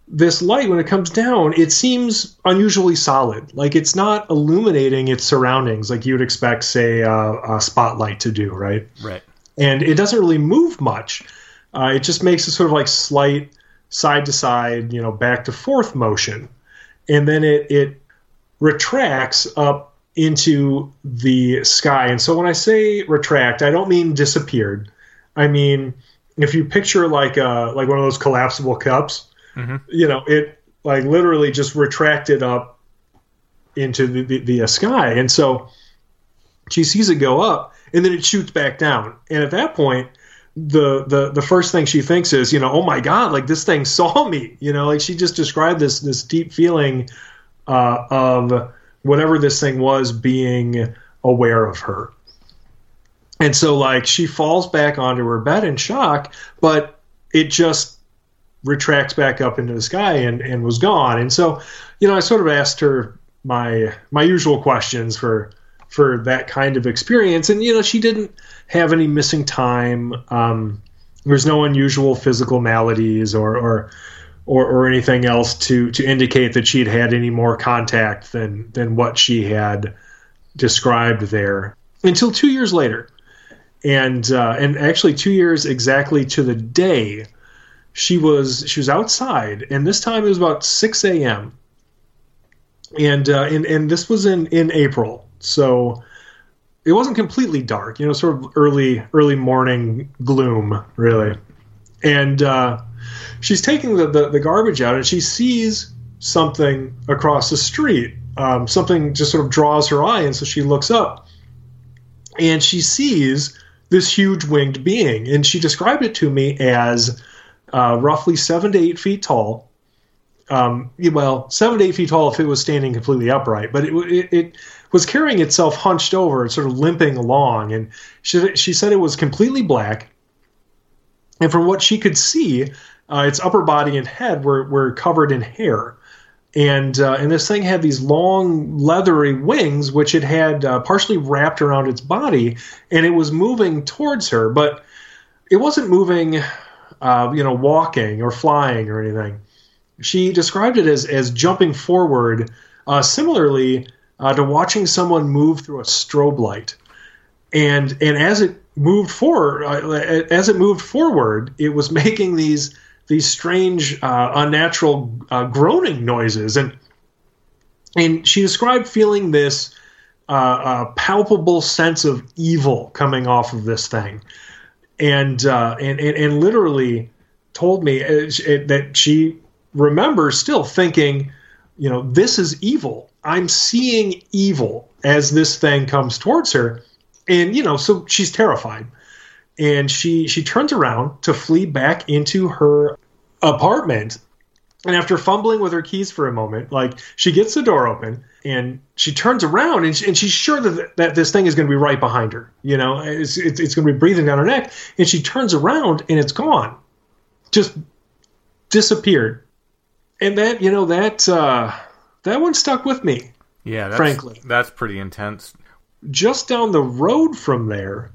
[SPEAKER 2] this light, when it comes down, it seems unusually solid. Like it's not illuminating its surroundings like you would expect, say, uh, a spotlight to do, right?
[SPEAKER 1] Right.
[SPEAKER 2] And it doesn't really move much. Uh, it just makes a sort of like slight side to side, you know, back to forth motion, and then it it retracts up into the sky. And so when I say retract, I don't mean disappeared. I mean if you picture like a like one of those collapsible cups, mm-hmm. you know, it like literally just retracted up into the, the, the sky. And so she sees it go up and then it shoots back down. And at that point, the the the first thing she thinks is, you know, oh my god, like this thing saw me. You know, like she just described this this deep feeling uh, of whatever this thing was being aware of her. And so like she falls back onto her bed in shock, but it just retracts back up into the sky and, and was gone. And so, you know, I sort of asked her my my usual questions for for that kind of experience. And you know, she didn't have any missing time. Um, there's no unusual physical maladies or or or, or anything else to to indicate that she'd had any more contact than than what she had described there until two years later and uh, and actually two years exactly to the day she was she was outside and this time it was about 6 a.m and uh, and and this was in in april so it wasn't completely dark you know sort of early early morning gloom really and uh, she's taking the, the, the garbage out and she sees something across the street. Um, something just sort of draws her eye, and so she looks up and she sees this huge winged being. And she described it to me as uh, roughly seven to eight feet tall. Um, well, seven to eight feet tall if it was standing completely upright, but it, it, it was carrying itself hunched over and sort of limping along. And she, she said it was completely black. And from what she could see, uh, its upper body and head were, were covered in hair. And, uh, and this thing had these long leathery wings, which it had uh, partially wrapped around its body, and it was moving towards her, but it wasn't moving, uh, you know, walking or flying or anything. She described it as, as jumping forward, uh, similarly uh, to watching someone move through a strobe light. And, and as it moved forward, as it moved forward, it was making these these strange, uh, unnatural uh, groaning noises, and and she described feeling this uh, palpable sense of evil coming off of this thing, and uh, and, and, and literally told me uh, that she remembers still thinking, you know, this is evil. I'm seeing evil as this thing comes towards her, and you know, so she's terrified. And she she turns around to flee back into her apartment. And after fumbling with her keys for a moment like she gets the door open and she turns around and, she, and she's sure that, that this thing is going to be right behind her you know? It's, it's, it's going to be breathing down her neck. And she turns around and it's gone. Just disappeared. And that you know that uh that one stuck with me
[SPEAKER 1] yeah that's,
[SPEAKER 2] frankly.
[SPEAKER 1] that's pretty intense.
[SPEAKER 2] Just down the road from there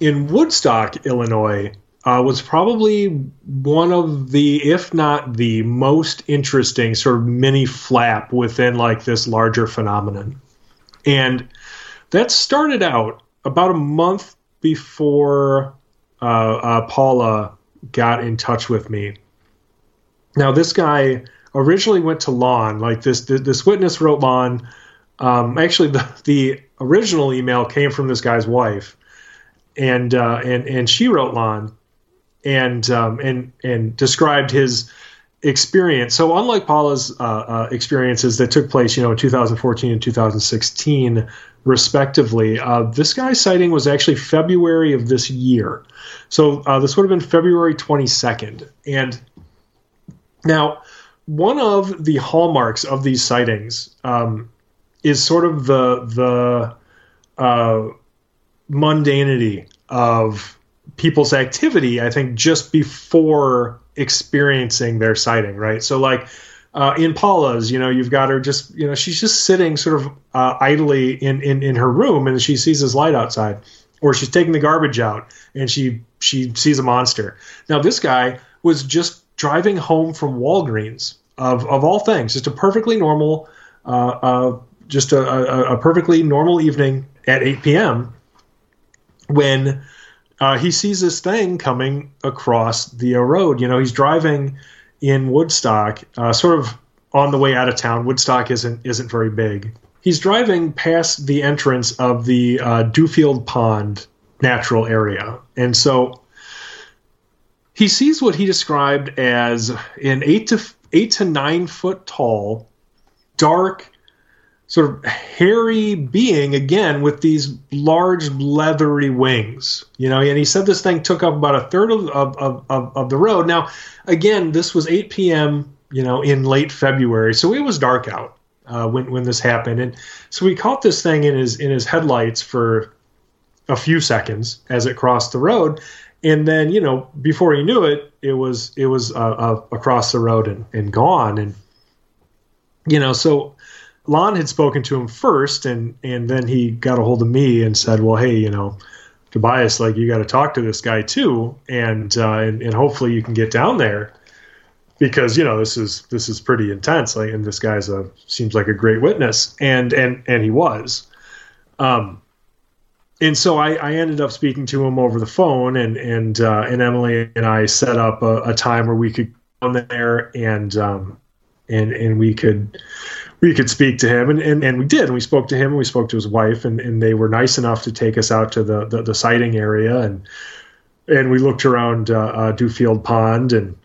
[SPEAKER 2] in Woodstock, Illinois, uh, was probably one of the, if not the most interesting sort of mini flap within like this larger phenomenon. And that started out about a month before uh, uh, Paula got in touch with me. Now, this guy originally went to Lon, like this, this witness wrote Lon. Um, actually, the, the original email came from this guy's wife and uh, and and she wrote Lon, and um, and and described his experience. So unlike Paula's uh, uh, experiences that took place, you know, in 2014 and 2016, respectively, uh, this guy's sighting was actually February of this year. So uh, this would have been February 22nd, and now one of the hallmarks of these sightings um, is sort of the the uh, mundanity of people's activity, I think, just before experiencing their sighting, right? So, like uh, in Paula's, you know, you've got her just, you know, she's just sitting sort of uh, idly in, in, in her room and she sees this light outside, or she's taking the garbage out and she she sees a monster. Now, this guy was just driving home from Walgreens of of all things, just a perfectly normal, uh, uh, just a, a, a perfectly normal evening at 8 p.m. when uh, he sees this thing coming across the road. You know, he's driving in Woodstock, uh, sort of on the way out of town. Woodstock isn't isn't very big. He's driving past the entrance of the uh, Dufield Pond natural area, and so he sees what he described as an eight to eight to nine foot tall, dark, sort of hairy being again with these large leathery wings. You know, and he said this thing took up about a third of of, of, of the road. Now, again, this was 8 p.m. You know, in late February, so it was dark out uh, when when this happened, and so we caught this thing in his in his headlights for a few seconds as it crossed the road, and then you know before he knew it, it was it was uh, uh, across the road and, and gone, and you know so Lon had spoken to him first, and and then he got a hold of me and said, "Well, hey, you know, Tobias, like you got to talk to this guy too, and, uh, and and hopefully you can get down there because you know this is this is pretty intense. Like, and this guy's a seems like a great witness, and and and he was." Um, and so I, I, ended up speaking to him over the phone, and and uh, and Emily and I set up a, a, time where we could go there and um, and and we could we could speak to him, and, and, and we did. And we spoke to him, and we spoke to his wife, and, and they were nice enough to take us out to the the, the sighting area, and and we looked around uh, uh, Dufield Pond, and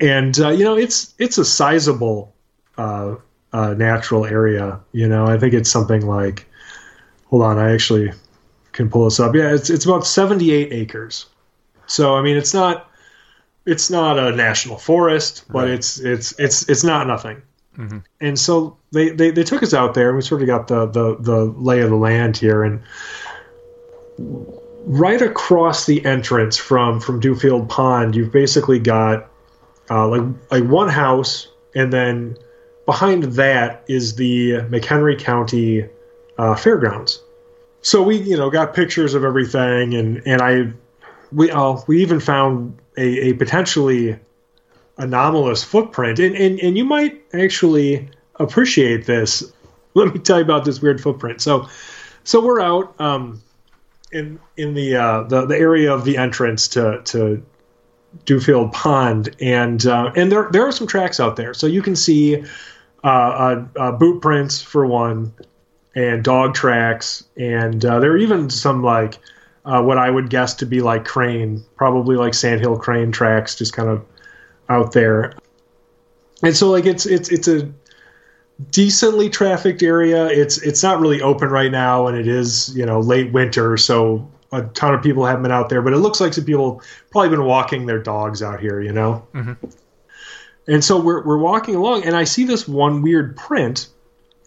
[SPEAKER 2] and uh, you know it's it's a sizable uh, uh, natural area. You know, I think it's something like, hold on, I actually can pull this up. Yeah, it's it's about seventy eight acres. So I mean, it's not it's not a national forest, but right. it's it's it's it's not nothing. Mm-hmm. And so they, they, they took us out there, and we sort of got the, the, the lay of the land here. And right across the entrance from, from Dufield Pond, you've basically got uh, like, like one house, and then behind that is the McHenry County uh, Fairgrounds. So we, you know, got pictures of everything, and, and I, we, uh, we even found a, a potentially anomalous footprint. And, and, and you might actually appreciate this. Let me tell you about this weird footprint. So, so we're out um, in in the, uh, the the area of the entrance to to Dufield Pond, and uh, and there there are some tracks out there. So you can see uh, uh, uh boot prints for one, and dog tracks, and uh, there are even some like what I would guess to be like crane, probably like sandhill crane tracks, just kind of out there. And so like it's it's it's a decently trafficked area. It's it's not really open right now, and it is you know late winter, so a ton of people haven't been out there. But it looks like some people probably been walking their dogs out here, you know. Mm-hmm. And so we're we're walking along, and I see this one weird print,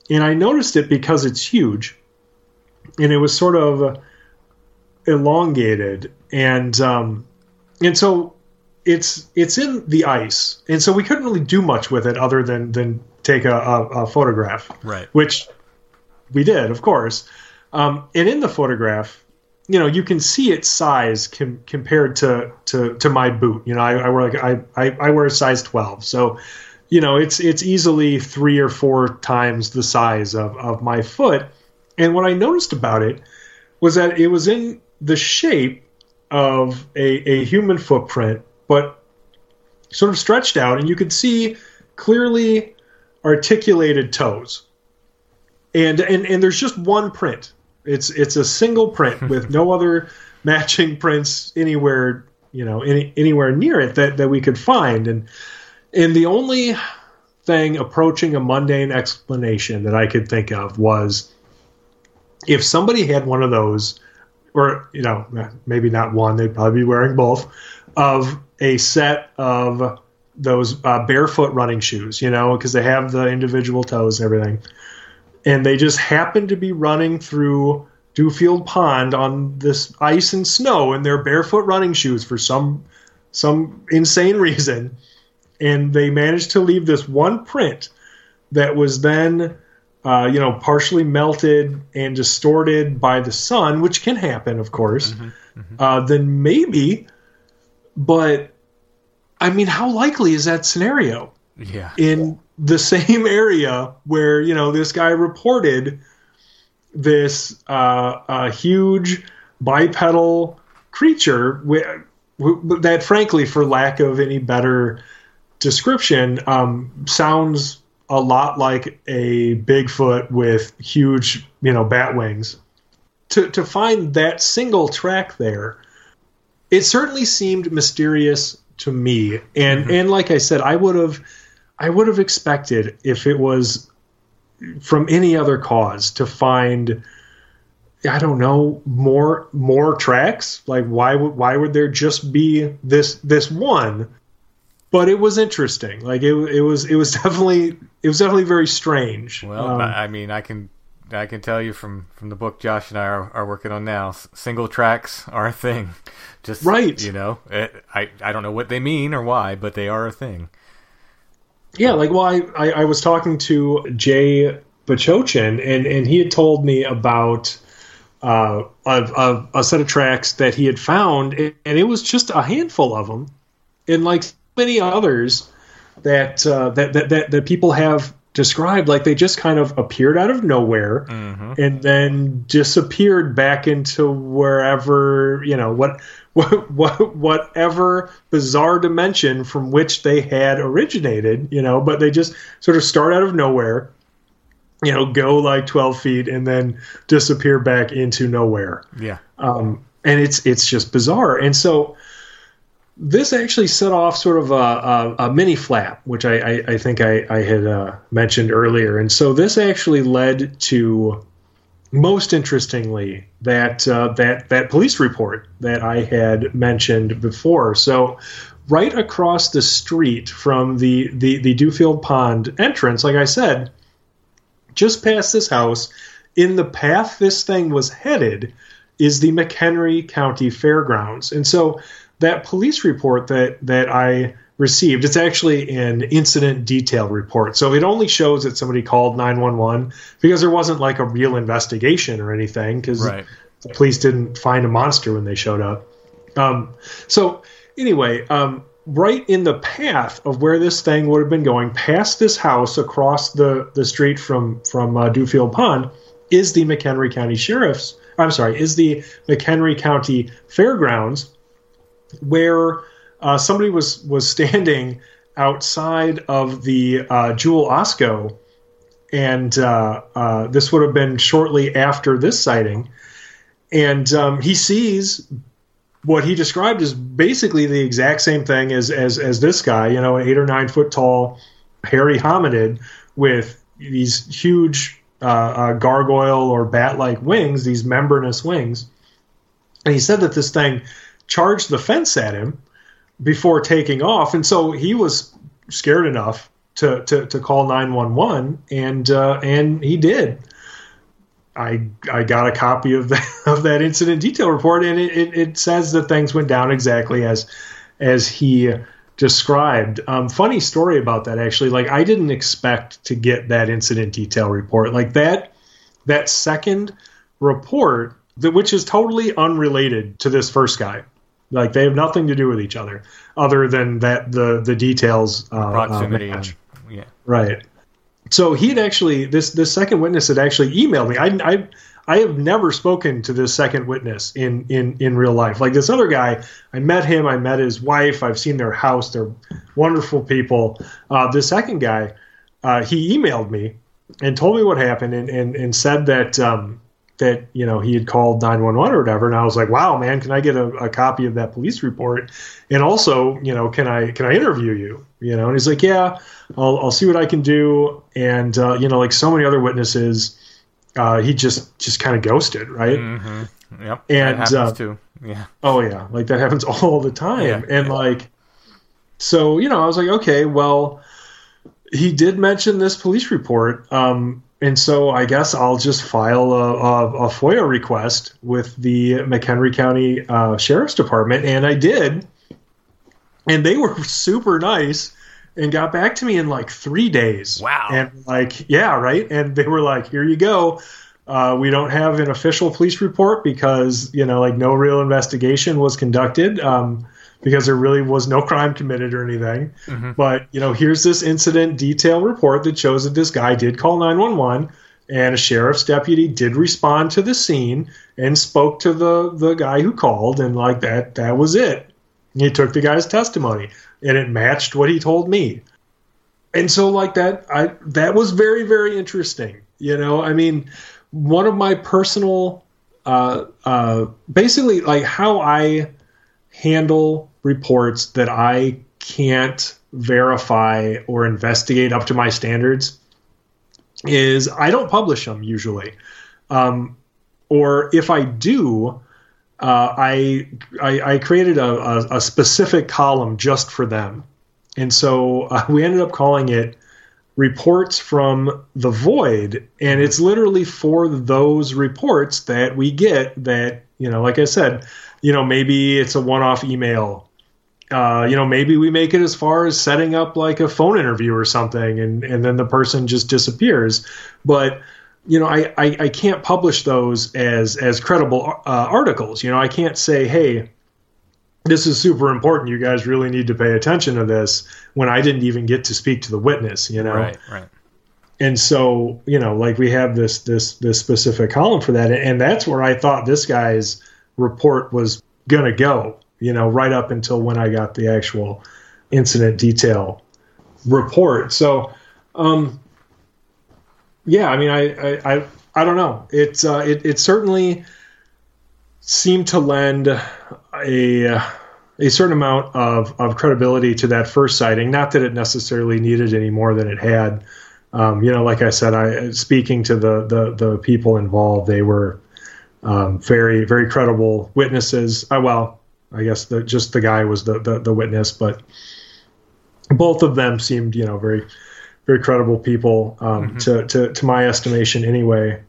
[SPEAKER 2] and I noticed it because it's huge, and it was sort of elongated, and um, and so it's it's in the ice, and so we couldn't really do much with it other than than take a, a, a photograph,
[SPEAKER 1] right?
[SPEAKER 2] Which we did, of course. Um, and in the photograph, you know, you can see its size com- compared to, to to my boot. You know, I, I wear like I, I, I wear a size twelve, so you know it's it's easily three or four times the size of of my foot. And what I noticed about it was that it was in the shape of a, a human footprint but sort of stretched out, and you could see clearly articulated toes. And and and there's just one print. It's it's a single print with no other matching prints anywhere you know any, anywhere near it that, that we could find and and the only thing approaching a mundane explanation that I could think of was if somebody had one of those or you know maybe not one they'd probably be wearing both of a set of those uh, barefoot running shoes, you know, because they have the individual toes and everything. And they just happened to be running through Dufield Pond on this ice and snow in their barefoot running shoes for some some insane reason. And they managed to leave this one print that was then, uh, you know, partially melted and distorted by the sun, which can happen, of course. Mm-hmm, mm-hmm. Uh, then maybe, but I mean, how likely is that scenario?
[SPEAKER 1] Yeah.
[SPEAKER 2] In the same area where, you know, this guy reported this uh, uh, huge bipedal creature wi- w- that, frankly, for lack of any better description, um, sounds a lot like a Bigfoot with huge, you know, bat wings. To, to find that single track there, it certainly seemed mysterious to me. And and like I said, I would have I would have expected if it was from any other cause to find I don't know more more tracks. Like why would why would there just be this this one? But it was interesting. Like it it was it was definitely it was definitely very strange.
[SPEAKER 1] Well,
[SPEAKER 2] Um,
[SPEAKER 1] I mean, I can I can tell you from from the book Josh and I are, are working on now. Single tracks are a thing. Just
[SPEAKER 2] Right.
[SPEAKER 1] You know, it, I I don't know what they mean or why, but they are a thing.
[SPEAKER 2] Yeah, like well, I, I, I was talking to Jay Bachochin, and and he had told me about uh, a, a, a set of tracks that he had found, and it was just a handful of them, and like many others that uh, that, that that that people have described, like they just kind of appeared out of nowhere
[SPEAKER 1] hmm
[SPEAKER 2] and then disappeared back into wherever you know what what, what whatever bizarre dimension from which they had originated you know but they just sort of start out of nowhere you know go like 12 feet and then disappear back into nowhere
[SPEAKER 1] Yeah.
[SPEAKER 2] um, and it's it's just bizarre. And so this actually set off sort of a, a, a mini flap, which I, I, I think I, I had uh, mentioned earlier. And so this actually led to, most interestingly, that uh, that that police report that I had mentioned before. So. Right across the street from the, the, the Dufield Pond entrance, like I said, just past this house, in the path this thing was headed, is the McHenry County Fairgrounds. And so that police report that that I received, it's actually an incident detail report. So it only shows that somebody called 911 because there wasn't like a real investigation or anything because
[SPEAKER 1] Right.
[SPEAKER 2] the police didn't find a monster when they showed up. Um, so anyway, um, right in the path of where this thing would have been going, past this house across the, the street from from uh, Dufield Pond, is the McHenry County Sheriff's. I'm sorry, is the McHenry County Fairgrounds, where uh, somebody was was standing outside of the uh, Jewel Osco, and uh, uh, this would have been shortly after this sighting, and um, he sees what he described as basically the exact same thing as as as this guy, you know, an eight or nine foot tall, hairy hominid with these huge uh, uh, gargoyle or bat like wings, these membranous wings. And he said that this thing charged the fence at him before taking off, and so he was scared enough to to, to call nine one one, and uh, and he did. I I got a copy of that of that incident detail report, and it, it, it says that things went down exactly as as he described. Um, funny story about that actually. Like I didn't expect to get that incident detail report. Like that that second report, that which is totally unrelated to this first guy. Like they have nothing to do with each other, other than that the the details uh,
[SPEAKER 1] Proximity.
[SPEAKER 2] Uh,
[SPEAKER 1] and, yeah.
[SPEAKER 2] Right. So he had actually this this second witness had actually emailed me. I I I have never spoken to this second witness in in in real life. Like this other guy, I met him. I met his wife. I've seen their house. They're wonderful people. Uh, the second guy, uh, he emailed me and told me what happened and and, and said that. Um, that you know he had called 911 or whatever and i was like wow man can i get a, a copy of that police report and also you know can i can i interview you you know and he's like yeah i'll, I'll see what i can do and uh, you know like so many other witnesses uh, he just just kind of ghosted right
[SPEAKER 1] hmm Yep.
[SPEAKER 2] And,
[SPEAKER 1] that happens
[SPEAKER 2] uh,
[SPEAKER 1] too. Yeah.
[SPEAKER 2] Oh yeah, like that happens all the time.
[SPEAKER 1] Yeah,
[SPEAKER 2] and
[SPEAKER 1] yeah.
[SPEAKER 2] like so, you know, I was like, okay, well, he did mention this police report. Um and so I guess I'll just file a, a, a FOIA request with the McHenry County uh, Sheriff's Department, and I did. And they were super nice and got back to me in like three days.
[SPEAKER 1] Wow.
[SPEAKER 2] And like, yeah, right. And they were like, here you go. Uh, we don't have an official police report because you know, like, no real investigation was conducted. Um, because there really was no crime committed or anything. Mm-hmm. But, you know, here's this incident detail report that shows that this guy did call 911 and a sheriff's deputy did respond to the scene and spoke to the the guy who called and like that that was it. He took the guy's testimony and it matched what he told me. And so like that I that was very very interesting. You know, I mean, one of my personal uh uh basically like how I handle reports that I can't verify or investigate up to my standards is I don't publish them usually. Um, or if I do, uh, I, I, I created a, a, a, specific column just for them, and so uh, we ended up calling it "Reports from the Void," and it's literally for those reports that we get that you know, like I said, you know, maybe it's a one-off email. Uh, you know, maybe we make it as far as setting up like a phone interview or something, and and then the person just disappears. But you know, I, I, I can't publish those as as credible uh, articles. You know, I can't say, hey, this is super important. You guys really need to pay attention to this when I didn't even get to speak to the witness. You know,
[SPEAKER 1] right, right.
[SPEAKER 2] And so, you know, like we have this this this specific column for that, and that's where I thought this guy's report was gonna go. You know, right up until when I got the actual incident detail report. So, um, yeah, I mean, I, I, I, I don't know. It, uh, it, it certainly seemed to lend a, a certain amount of, of credibility to that first sighting. Not that it necessarily needed any more than it had. Um, you know, like I said, I speaking to the the, the people involved, they were um, very very credible witnesses. Uh, well, I guess the, just the guy was the, the the witness, but both of them seemed you know very very credible people um, mm-hmm. to, to, to my estimation anyway.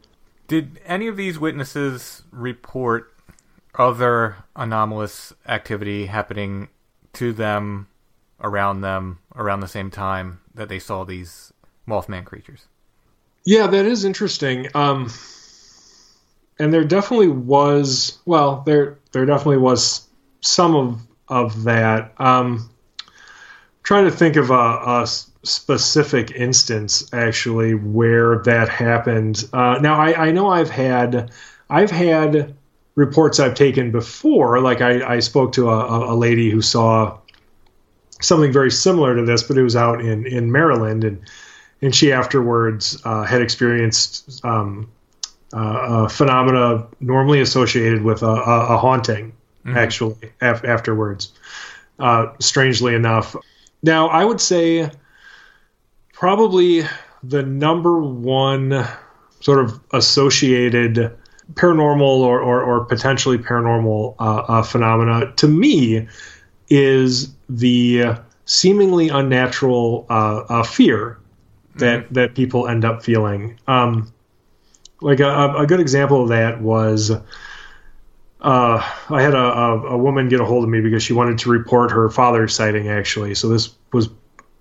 [SPEAKER 1] Did any of these witnesses report other anomalous activity happening to them, around them, around the same time that they saw these Mothman creatures?
[SPEAKER 2] Yeah, that is interesting. Um, and there definitely was, well, there there definitely was some of of that. Um, trying to think of a, a specific instance actually where that happened. Uh, now I, I, know I've had I've had reports I've taken before. Like I, I spoke to a, a, lady who saw something very similar to this, but it was out in in Maryland, and and she afterwards uh, had experienced um, uh, phenomena normally associated with a, a haunting. Mm-hmm. Actually, af- afterwards, uh, strangely enough. Now I would say probably the number one sort of associated paranormal or, or, or potentially paranormal uh, uh, phenomena to me is the seemingly unnatural uh, uh fear that mm-hmm. that people end up feeling. Um, like a, a, good example of that was uh, I had a, a, woman get a hold of me because she wanted to report her father's sighting. Actually, so this was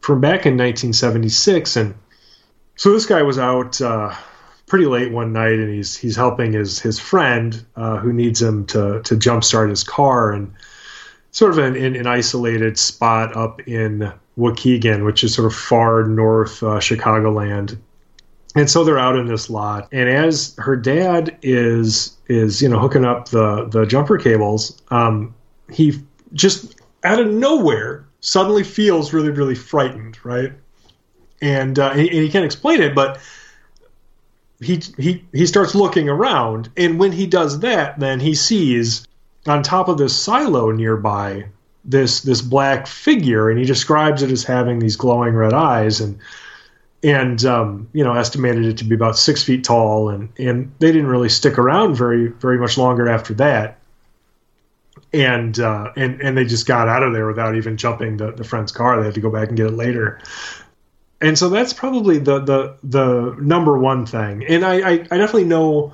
[SPEAKER 2] from back in 1976, and so this guy was out uh, pretty late one night, and he's he's helping his his friend uh, who needs him to to jumpstart his car, and sort of an, in an isolated spot up in Waukegan, which is sort of far north uh, Chicagoland. And so they're out in this lot, and as her dad is is you know hooking up the the jumper cables, um, he just out of nowhere suddenly feels really, really frightened, right? And, uh, and he can't explain it, but he he he starts looking around, and when he does that, then he sees on top of this silo nearby this this black figure, and he describes it as having these glowing red eyes, and and um, you know estimated it to be about six feet tall, and and they didn't really stick around very very much longer after that and uh, and and they just got out of there without even jumping the, the friend's car. They had to go back and get it later. And so that's probably the the the number one thing. And I, I, I definitely know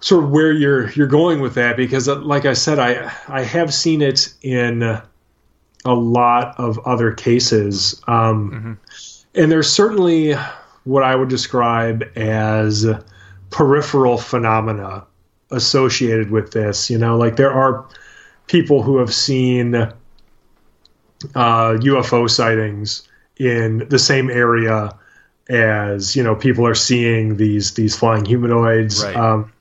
[SPEAKER 2] sort of where you're you're going with that because uh, like I said I I have seen it in a lot of other cases. Um, mm-hmm. And there's certainly what I would describe as peripheral phenomena associated with this. You know, like there are people who have seen uh, UFO sightings in the same area as you know people are seeing these these flying humanoids.
[SPEAKER 1] Right.
[SPEAKER 2] Um,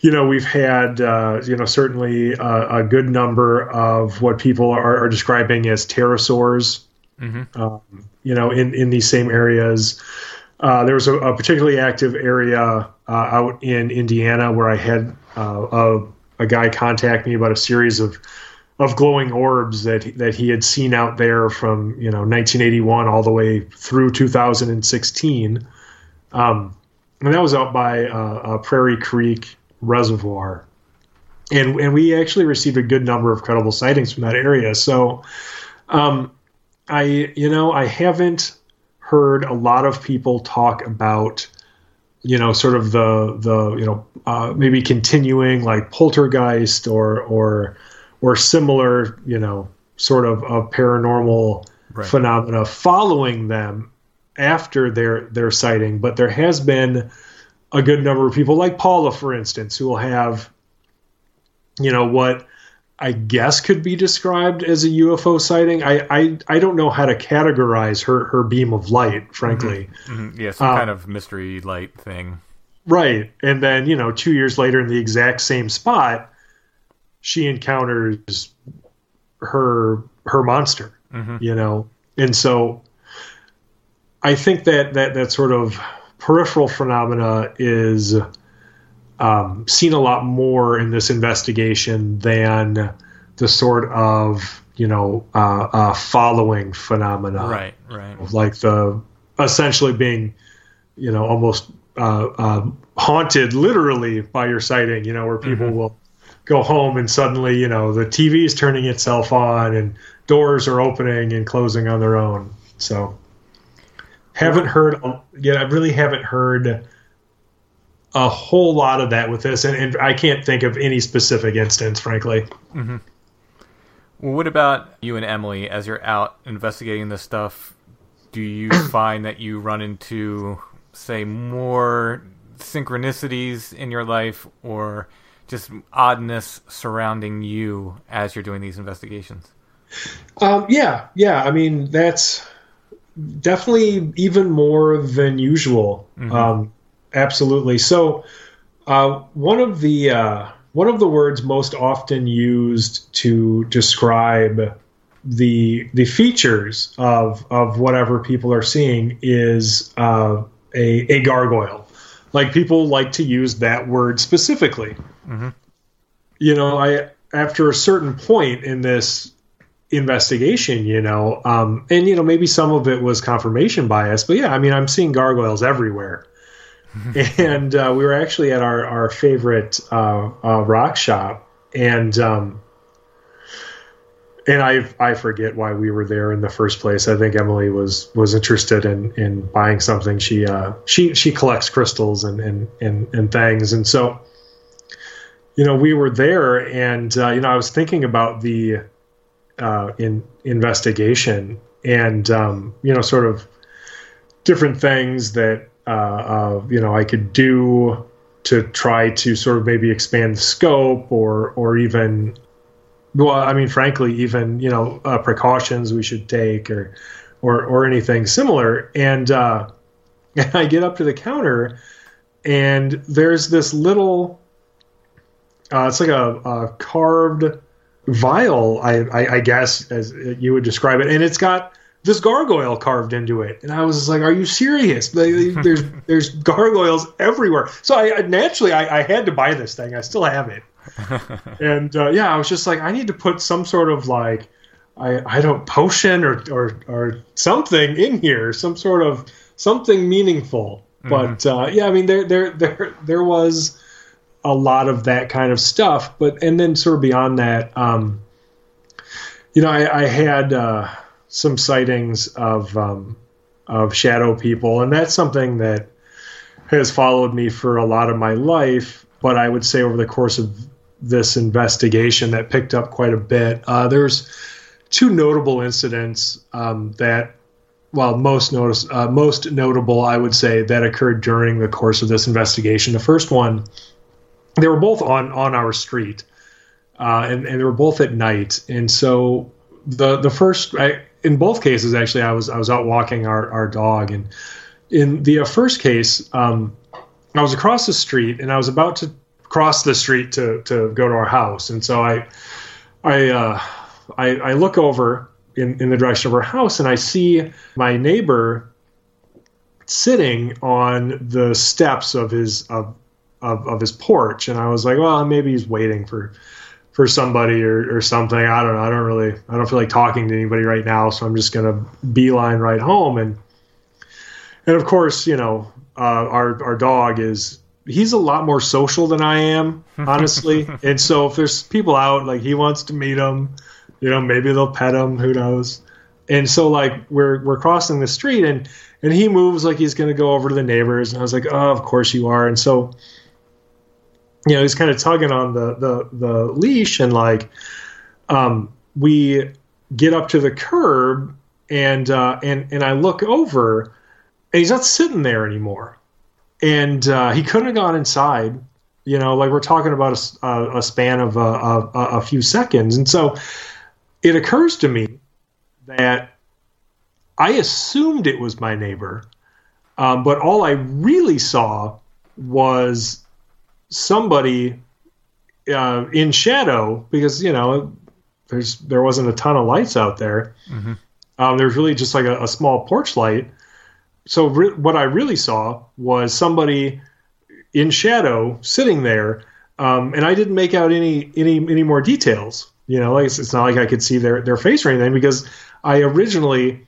[SPEAKER 2] you know, we've had uh, you know certainly a, a good number of what people are, are describing as pterosaurs.
[SPEAKER 1] Mhm.
[SPEAKER 2] Um, you know, in in these same areas. Uh, there was a, a particularly active area uh, out in Indiana where I had uh, a, a guy contact me about a series of of glowing orbs that that he had seen out there from you know 1981 all the way through 2016, um, and that was out by uh, Prairie Creek Reservoir, and and we actually received a good number of credible sightings from that area. So, um, I you know I haven't heard a lot of people talk about you know sort of the the you know uh, maybe continuing like poltergeist or or or similar you know sort of of paranormal
[SPEAKER 1] Right.
[SPEAKER 2] phenomena following them after their their sighting but there has been a good number of people like Paula for instance who will have you know what I guess could be described as a UFO sighting. I, I, I don't know how to categorize her, her beam of light, frankly.
[SPEAKER 1] Mhm. Yeah, some
[SPEAKER 2] Uh,
[SPEAKER 1] kind of mystery light thing.
[SPEAKER 2] Right. And then, you know, two years later in the exact same spot, she encounters her her monster.
[SPEAKER 1] Mhm.
[SPEAKER 2] You know? And so I think that that, that sort of peripheral phenomena is um, seen a lot more in this investigation than the sort of you know uh, uh, following phenomena.
[SPEAKER 1] Right, right.
[SPEAKER 2] like the essentially being you know almost uh, uh, haunted literally by your sighting you know where people will go home and suddenly you know the tv is turning itself on and doors are opening and closing on their own. So haven't heard yeah i really haven't heard a whole lot of that with this and, and i can't think of any specific instance frankly
[SPEAKER 1] Well, what about you and Emily as you're out investigating this stuff? Do you find that you run into, say, more synchronicities in your life or just oddness surrounding you as you're doing these investigations?
[SPEAKER 2] Um, yeah, yeah. I mean, that's definitely even more than usual. Um, absolutely. So, uh, one of the uh, one of the words most often used to describe the the features of of whatever people are seeing is uh, a a gargoyle. Like people like to use that word specifically. You know, I after a certain point in this investigation, you know, um, and you know maybe some of it was confirmation bias, but yeah, I mean I'm seeing gargoyles everywhere. and uh, we were actually at our our favorite uh, uh, rock shop, and um, and I I forget why we were there in the first place. I think Emily was was interested in in buying something. She uh, she she collects crystals and and and, and things, and so you know we were there, and uh, you know I was thinking about the uh, in investigation and um, you know sort of different things that uh, uh, you know I could do to try to sort of maybe expand the scope or or even well I mean frankly even you know uh, precautions we should take or or or anything similar. And uh, and I get up to the counter and there's this little uh, it's like a, a carved vial, I, I, I guess, as you would describe it, and it's got this gargoyle carved into it. And I was like, "Are you serious? There's there's gargoyles everywhere." So I I- naturally I, I had to buy this thing. I still have it, and uh, yeah, I was just like, I need to put some sort of like I I don't potion or or or something in here, some sort of something meaningful. But uh, yeah, I mean there there there there was a lot of that kind of stuff. But and then sort of beyond that, um, you know, I, I had uh, some sightings of um, of shadow people, and that's something that has followed me for a lot of my life. But I would say over the course of this investigation, that picked up quite a bit. Uh, there's two notable incidents um, that. Well, most notice, uh, most notable, I would say, that occurred during the course of this investigation. The first one, they were both on on our street uh, and and they were both at night. And so the the first in both cases actually I was I was out walking our our dog, and in the uh, first case um, I was across the street and I was about to cross the street to to go to our house, and so I I uh, I, I look over in, in the direction of our house and I see my neighbor sitting on the steps of his of, of, of his porch. And I was like, well, maybe he's waiting for for somebody or, or something. I don't know. I don't really I don't feel like talking to anybody right now, so I'm just gonna beeline right home and and of course, you know, uh, our our dog is he's a lot more social than I am, honestly. and so if there's people out, like he wants to meet them, you know, maybe they'll pet him, who knows. And so like we're we're crossing the street and and he moves like he's going to go over to the neighbors and I was like, "Oh, of course you are." And so you know, he's kind of tugging on the the the leash and like um we get up to the curb and uh and and I look over and he's not sitting there anymore and uh, he couldn't have gone inside. You know, like we're talking about a, a span of a, a, a few seconds, and so it occurs to me that I assumed it was my neighbor, um, but all I really saw was somebody uh, in shadow because you know there's there wasn't a ton of lights out there. Mm-hmm. Um, there's really just like a, a small porch light, so re- what I really saw was somebody in shadow sitting there, um, and I didn't make out any any any more details. You know, like it's, it's, not like I could see their their face or anything because I originally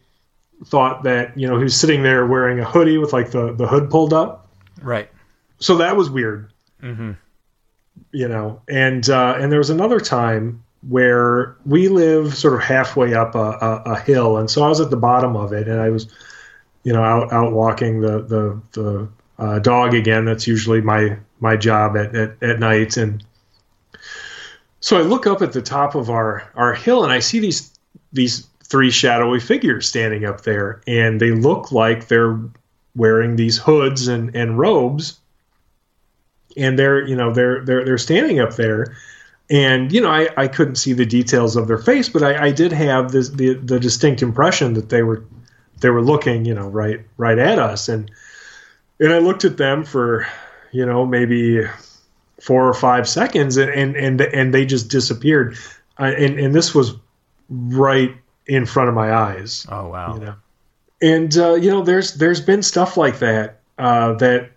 [SPEAKER 2] thought that you know he was sitting there wearing a hoodie with like the the hood pulled up.
[SPEAKER 1] Right.
[SPEAKER 2] So that was weird.
[SPEAKER 1] Mm-hmm.
[SPEAKER 2] You know, and uh, and there was another time where we live sort of halfway up a, a, a hill, and so I was at the bottom of it, and I was you know, out out walking the the the uh, dog again. That's usually my my job at, at at night. And so I look up at the top of our our hill and I see these these three shadowy figures standing up there, and they look like they're wearing these hoods and and robes. And they're you know they're they're they're standing up there, and you know I, I couldn't see the details of their face, but I, I did have this the the distinct impression that they were they were looking, you know, right right at us, and and I looked at them for, you know, maybe four or five seconds, and and and, and they just disappeared, I, and and this was right in front of my eyes.
[SPEAKER 1] Oh wow!
[SPEAKER 2] You know, and uh, you know, there's there's been stuff like that uh, that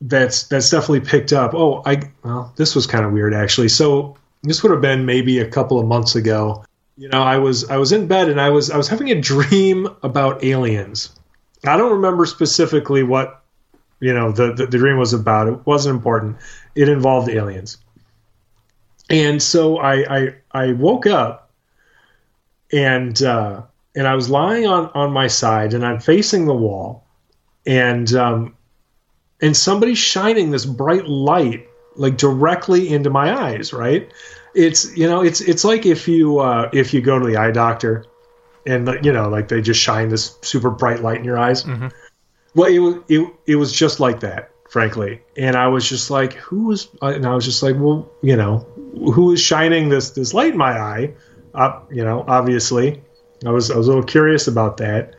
[SPEAKER 2] that's that's definitely picked up. Oh, I well, this was kind of weird actually. So this would have been maybe a couple of months ago you know, I was I was in bed and I was I was having a dream about aliens. I don't remember specifically what you know the, the, the dream was about. It wasn't important. It involved aliens. And so I I, I woke up and uh, and I was lying on on my side and I'm facing the wall and um, and somebody's shining this bright light like directly into my eyes, right? it's you know it's it's like if you uh, if you go to the eye doctor and you know like they just shine this super bright light in your eyes. Mm-hmm. Well, it was it, it was just like that, frankly. And I was just like, who was? And I was just like, well, you know, who is shining this this light in my eye? Uh, you know, obviously, I was I was a little curious about that.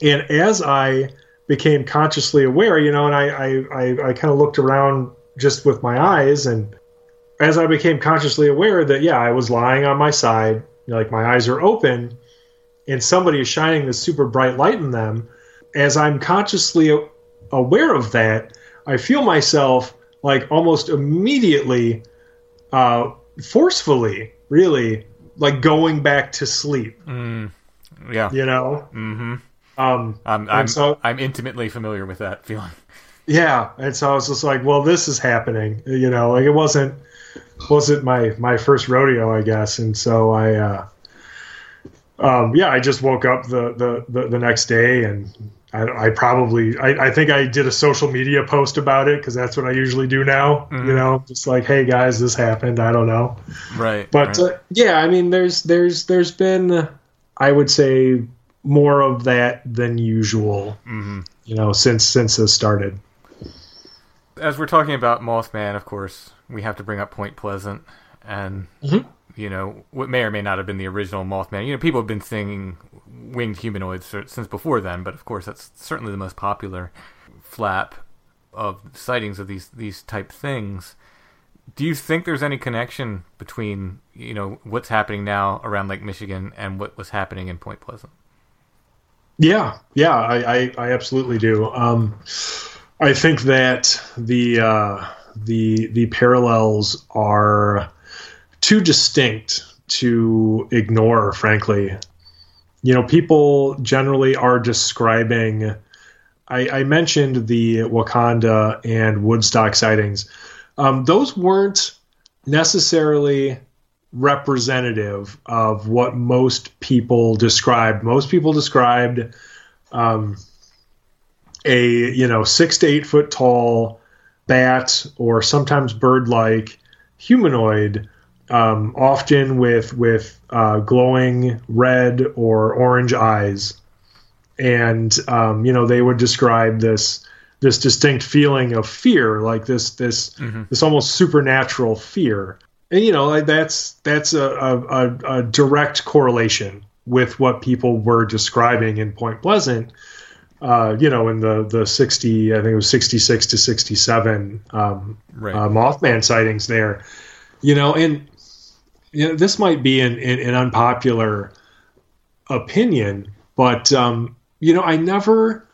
[SPEAKER 2] And as I became consciously aware, you know, and I I, I, I kind of looked around just with my eyes and as I became consciously aware that yeah, I was lying on my side, like my eyes are open, and somebody is shining this super bright light in them. As I'm consciously aware of that, I feel myself like almost immediately, uh, forcefully, really, like going back to sleep.
[SPEAKER 1] Mm, yeah,
[SPEAKER 2] you know.
[SPEAKER 1] Mm-hmm.
[SPEAKER 2] Um,
[SPEAKER 1] I'm I'm, so, I'm intimately familiar with that feeling.
[SPEAKER 2] Yeah, and so I was just like, well, this is happening. You know, like it wasn't wasn't my my first rodeo, I guess, and so I, uh, um, yeah, I just woke up the the the, the next day, and I, I probably I, I, think I did a social media post about it because that's what I usually do now. Mm-hmm. You know, just like, hey guys, this happened. I don't know,
[SPEAKER 1] right?
[SPEAKER 2] But
[SPEAKER 1] right.
[SPEAKER 2] Uh, yeah, I mean, there's there's there's been, I would say, more of that than usual.
[SPEAKER 1] Mm-hmm.
[SPEAKER 2] You know, since since this started.
[SPEAKER 1] As we're talking about Mothman, of course, we have to bring up Point Pleasant. and mm-hmm. you know what may or may not have been the original Mothman. You know, people have been seeing winged humanoids since before then, but of course that's certainly the most popular flap of sightings of these these type things. Do you think there's any connection between you know what's happening now around Lake Michigan and what was happening in Point Pleasant?
[SPEAKER 2] Yeah, yeah, I, I, I absolutely do. Um, I think that the uh, the the parallels are too distinct to ignore. Frankly, you know, people generally are describing. I, I mentioned the Wauconda and Woodstock sightings. Um, those weren't necessarily representative of what most people described. Most people described um, a you know six to eight foot tall bat or sometimes bird like humanoid, um, often with with uh, glowing red or orange eyes, and um, you know they would describe this this distinct feeling of fear, like this this mm-hmm. this almost supernatural fear and you know that's that's a, a, a, direct correlation with what people were describing in Point Pleasant. Uh, you know, in the the sixty, I think it was sixty six to sixty seven um, right. uh, Mothman sightings there. You know, and you know this might be an, an, an unpopular opinion, but um, you know, I never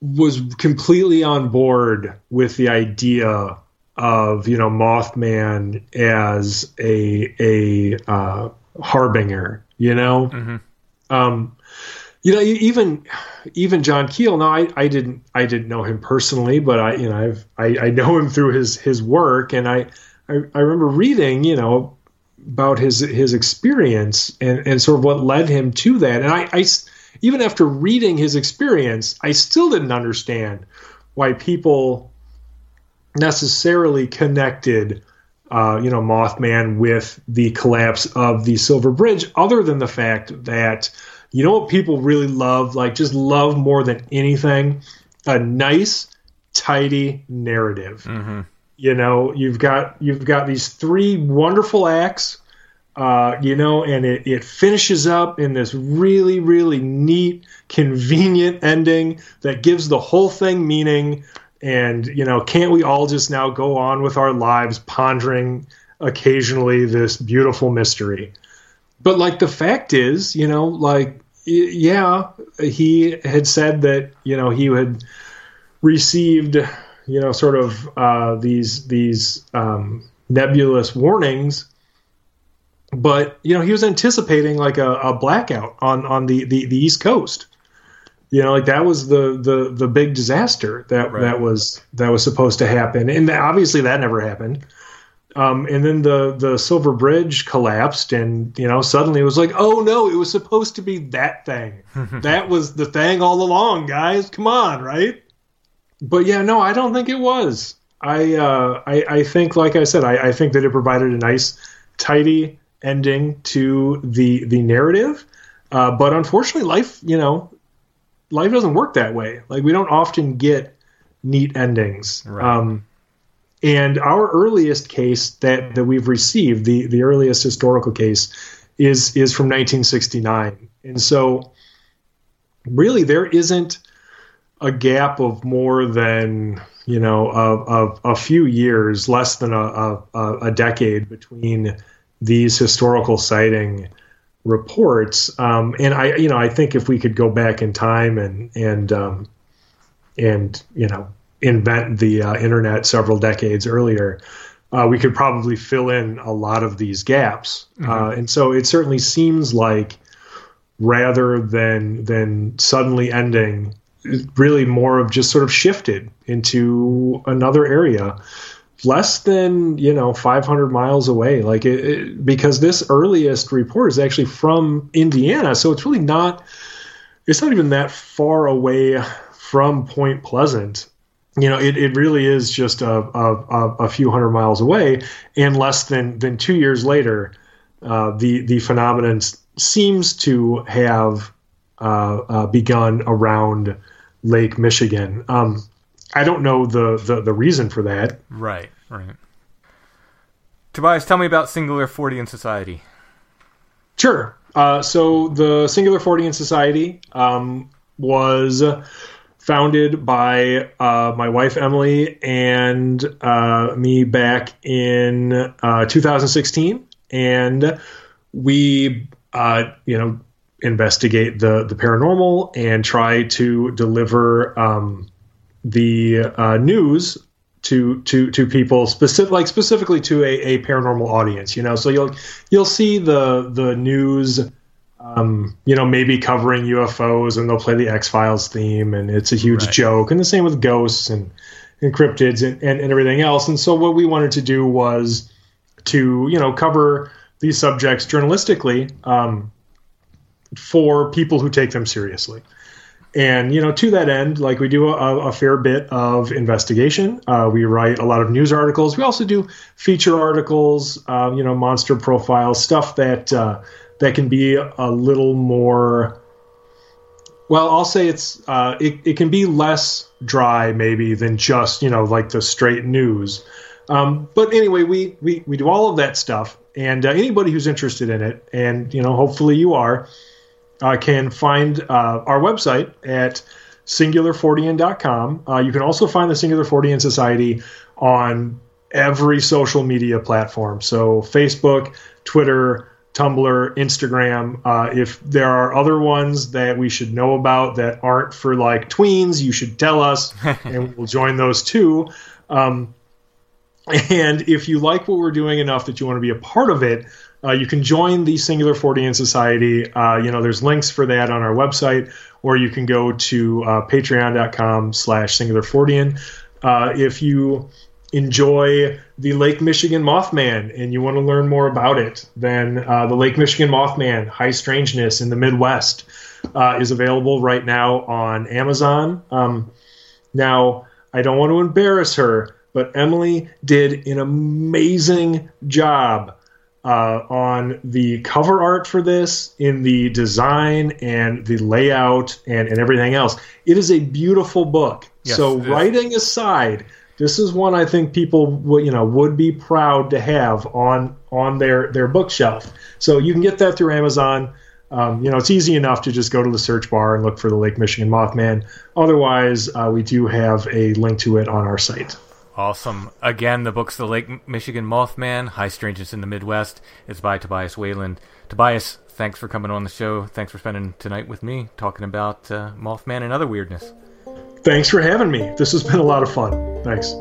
[SPEAKER 2] was completely on board with the idea of you know Mothman as a a uh, harbinger. You know, mm-hmm. um, you know even even John Keel. Now I, I didn't I didn't know him personally, but I you know I've I, I know him through his his work, and I, I I remember reading you know about his his experience and and sort of what led him to that, and I, I even after reading his experience, I still didn't understand why people necessarily connected, uh, you know, Mothman with the collapse of the Silver Bridge, other than the fact that, you know, what people really love, like just love more than anything, a nice, tidy narrative. Mm-hmm. You know, you've got you've got these three wonderful acts. Uh, you know, and it, it finishes up in this really, really neat, convenient ending that gives the whole thing meaning and, you know, can't we all just now go on with our lives pondering occasionally this beautiful mystery? But, like, the fact is, you know, like, yeah, he had said that, you know, he had received, you know, sort of uh, these, these, um, nebulous warnings but you know he was anticipating like a, a blackout on on the, the the east coast you know like that was the the the big disaster that right. that was that was supposed to happen. And obviously that never happened. Um, and then the the silver bridge collapsed and you know suddenly it was like oh no it was supposed to be that thing. That was the thing all along guys. Come on right? But yeah no i don't think it was. I uh, I, I think like i said I, I think that it provided a nice tidy ending to the the narrative. Uh, but unfortunately life you know life doesn't work that way. Like we don't often get neat endings. Right. Um, and our earliest case that, that we've received, the, the earliest historical case, is is from 1969. And so, really, there isn't a gap of more than you know of a, a, few years, less than a, a, a decade between these historical sighting reports. Um, and I, you know, I think if we could go back in time and and um, and you know invent the uh, internet several decades earlier, uh, we could probably fill in a lot of these gaps. Mm-hmm. Uh, and so it certainly seems like rather than than suddenly ending, really more of just sort of shifted into another area less than you know 500 miles away. Like it, it, because this earliest report is actually from indiana so it's really not it's not even that far away from point pleasant. You know it, it really is just a, a, a few hundred miles away and less than than two years later uh, the the phenomenon seems to have uh, uh, begun around lake michigan. Um, I don't know the, the, the reason for that.
[SPEAKER 1] Right, right. Tobias, tell me about Singular Fortean Society.
[SPEAKER 2] Sure. Uh, so the Singular Fortean Society um, was founded by uh, my wife Emily and uh, me back in uh, 2016, and we, uh, you know, investigate the the paranormal and try to deliver um, the uh, news to to to people specific like specifically to a, a paranormal audience you know? So you'll you'll see the the news um, you know maybe covering UFOs and they'll play the X Files theme and it's a huge right. joke. And the same with ghosts and, and cryptids and, and, and everything else. And so what we wanted to do was to you know cover these subjects journalistically um, for people who take them seriously and you know, to that end, like we do a, a fair bit of investigation. Uh, we write a lot of news articles. We also do feature articles. Um, you know, monster profiles, stuff that uh, that can be a little more. Well, I'll say it's uh, it, it can be less dry maybe than just you know like the straight news. Um, but anyway, we, we we do all of that stuff, and uh, anybody who's interested in it, and you know, hopefully you are uh, can find uh, our website at singularfortean.com. Uh, you can also find the Singular Fortean Society on every social media platform. So Facebook, Twitter, Tumblr, Instagram. Uh, if there are other ones that we should know about that aren't for like tweens, you should tell us, and we'll join those too. Um, and if you like what we're doing enough that you want to be a part of it, uh, you can join the Singular Fortean Society. Uh, you know, there's links for that on our website, or you can go to uh, patreon.com slash Singular Fortean. Uh, if you enjoy the Lake Michigan Mothman and you want to learn more about it, then uh, the Lake Michigan Mothman, High Strangeness in the Midwest, uh, is available right now on Amazon. Um, now, I don't want to embarrass her, but Emily did an amazing job uh, on the cover art for this, in the design and the layout and, and everything else. It is a beautiful book. Yes, so writing aside, this is one I think people would you know would be proud to have on on their their bookshelf. So you can get that through Amazon. Um, you know, it's easy enough to just go to the search bar and look for the Lake Michigan Mothman. Otherwise, uh, we do have a link to it on our site.
[SPEAKER 1] Awesome. Again, the book's The Lake Michigan Mothman, High Strangeness in the Midwest. It's by Tobias Wayland. Tobias, thanks for coming on the show. Thanks for spending tonight with me talking about uh, Mothman and other weirdness.
[SPEAKER 2] Thanks for having me. This has been a lot of fun. Thanks.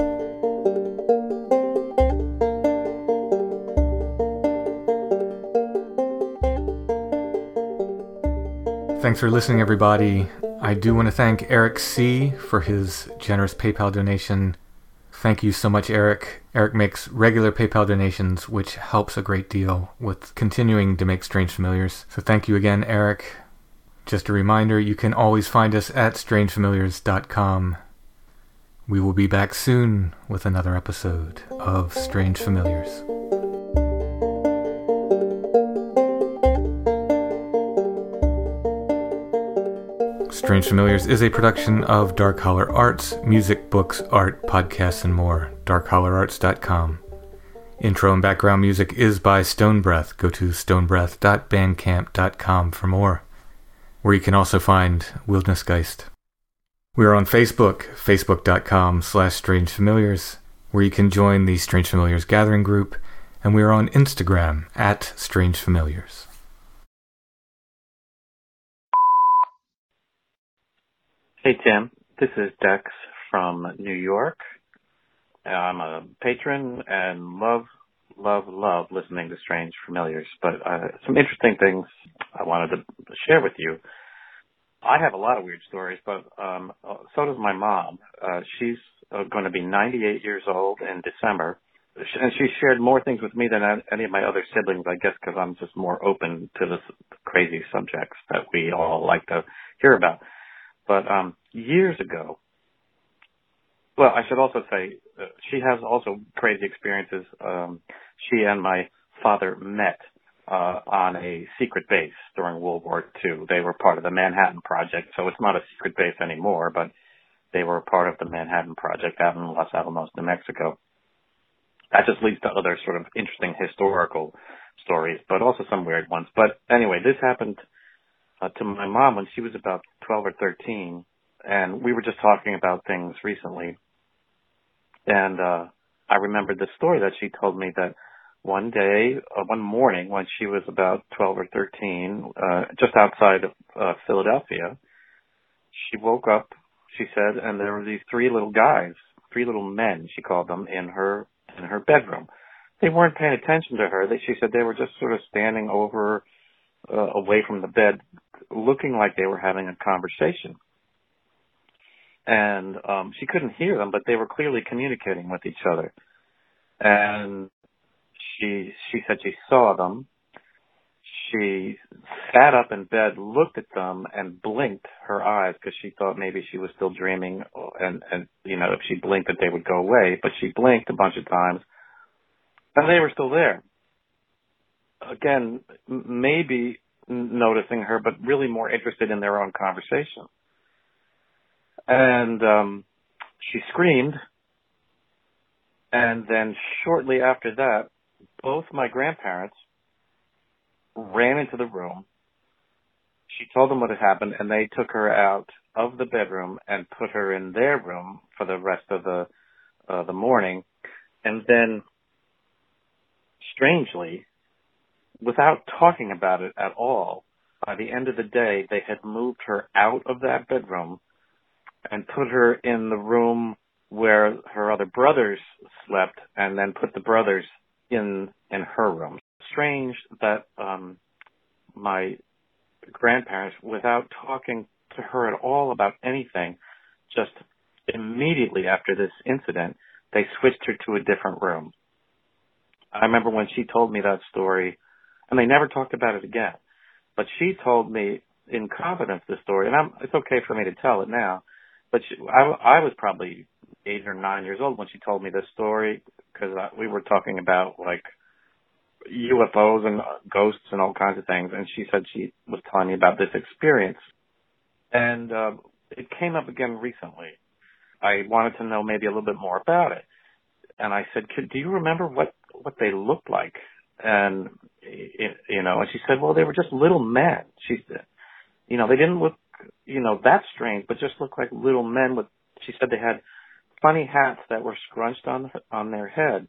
[SPEAKER 1] Thanks for listening, everybody. I do want to thank Eric C. for his generous PayPal donation Thank you so much, Eric. Eric makes regular PayPal donations, which helps a great deal with continuing to make Strange Familiars. So thank you again, Eric. Just a reminder, you can always find us at strangefamiliars.com. We will be back soon with another episode of Strange Familiars. Strange Familiars is a production of Dark Holler Arts, music, books, art, podcasts, and more. DarkHollerArts.com. Intro and background music is by Stonebreath. Go to stonebreath.bandcamp.com for more, where you can also find Wildernessgeist. We are on Facebook, facebook.com slash strangefamiliars, where you can join the Strange Familiars gathering group, and we are on Instagram at Strange Familiars.
[SPEAKER 3] Hey, Tim. This is Dex from New York. I'm a patron and love, love, love listening to Strange Familiars. But uh, some interesting things I wanted to share with you. I have a lot of weird stories, but um, so does my mom. Uh, she's uh, going to be 98 years old in December. And she shared more things with me than any of my other siblings, I guess, because I'm just more open to the crazy subjects that we all like to hear about. But um, years ago, well, I should also say uh, she has also crazy experiences. Um, she and my father met uh, on a secret base during World War II. They were part of the Manhattan Project, so it's not a secret base anymore, but they were part of the Manhattan Project out in Los Alamos, New Mexico. that just leads to other sort of interesting historical stories, but also some weird ones. But anyway, this happened uh, to my mom when she was about 12 or 13, and we were just talking about things recently. And uh, I remembered the story that she told me that one day, uh, one morning when she was about 12 or 13, uh, just outside of uh, Philadelphia, she woke up, she said, and there were these three little guys, three little men, she called them, in her in her bedroom. They weren't paying attention to her. They, she said they were just sort of standing over, uh, away from the bed, looking like they were having a conversation. And um, she couldn't hear them, but they were clearly communicating with each other. And she she said she saw them. She sat up in bed, looked at them, and blinked her eyes because she thought maybe she was still dreaming, and and you know if she blinked that they would go away. But she blinked a bunch of times, and they were still there. Again, maybe noticing her, but really more interested in their own conversation. And um, she screamed, and then shortly after that, both my grandparents ran into the room. She told them what had happened, and they took her out of the bedroom and put her in their room for the rest of the uh, the morning. And then, strangely, without talking about it at all, by the end of the day, they had moved her out of that bedroom and put her in the room where her other brothers slept, and then put the brothers in in her room. Strange that um, my grandparents, without talking to her at all about anything, just immediately after this incident, they switched her to a different room. I remember when she told me that story, and they never talked about it again. But she told me in confidence the story, and I'm, it's okay for me to tell it now. But she, I, I was probably eight or nine years old when she told me this story because we were talking about like UFOs and ghosts and all kinds of things, and she said she was telling me about this experience, and uh, it came up again recently. I wanted to know maybe a little bit more about it, and I said, "Do you remember what what they looked like?" And you know, and she said, "Well, they were just little men." She said, "You know, they didn't look, you know, that strange, but just looked like little men with." She said they had funny hats that were scrunched on on their head.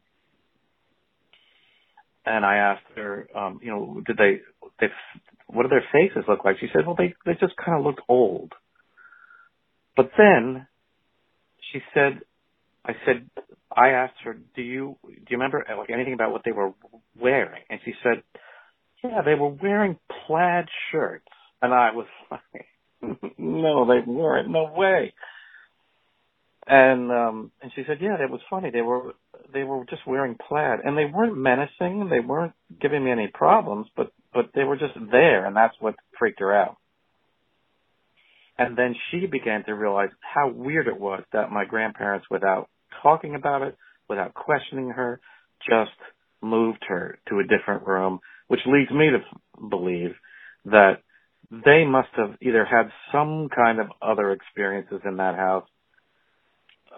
[SPEAKER 3] And I asked her, um, you know, did they, they, what do their faces look like? She said, well, they, they just kind of looked old. But then she said, I said, I asked her, do you, do you remember like anything about what they were wearing? And she said, yeah, they were wearing plaid shirts. And I was like, no, they weren't. No way. And um and she said, yeah, that was funny. They were they were just wearing plaid, and they weren't menacing. They weren't giving me any problems, but but they were just there, and that's what freaked her out. And then she began to realize how weird it was that my grandparents, without talking about it, without questioning her, just moved her to a different room, which leads me to believe that they must have either had some kind of other experiences in that house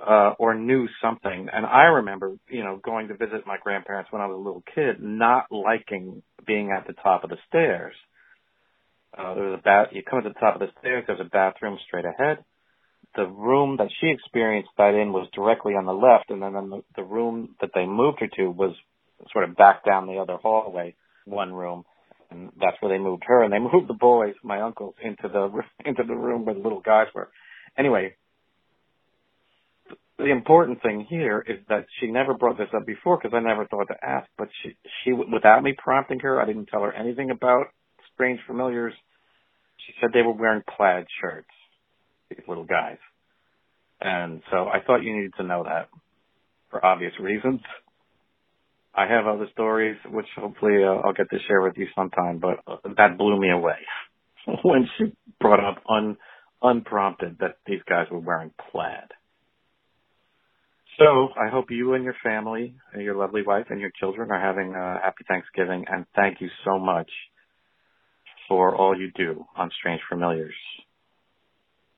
[SPEAKER 3] uh, or knew something. And I remember, you know, going to visit my grandparents when I was a little kid, not liking being at the top of the stairs. Uh, there was a bath, you come to the top of the stairs, there's a bathroom straight ahead. The room that she experienced that in was directly on the left, and then the, the room that they moved her to was sort of back down the other hallway, one room. And that's where they moved her, and they moved the boys, my uncles, into the into the room where the little guys were. Anyway, the important thing here is that she never brought this up before because I never thought to ask. But she, she, without me prompting her, I didn't tell her anything about strange familiars. She said they were wearing plaid shirts, these little guys, and so I thought you needed to know that for obvious reasons. I have other stories, which hopefully uh, I'll get to share with you sometime, but that blew me away when she brought up un, unprompted that these guys were wearing plaid. So I hope you and your family, and your lovely wife and your children are having a happy Thanksgiving and thank you so much for all you do on Strange Familiars.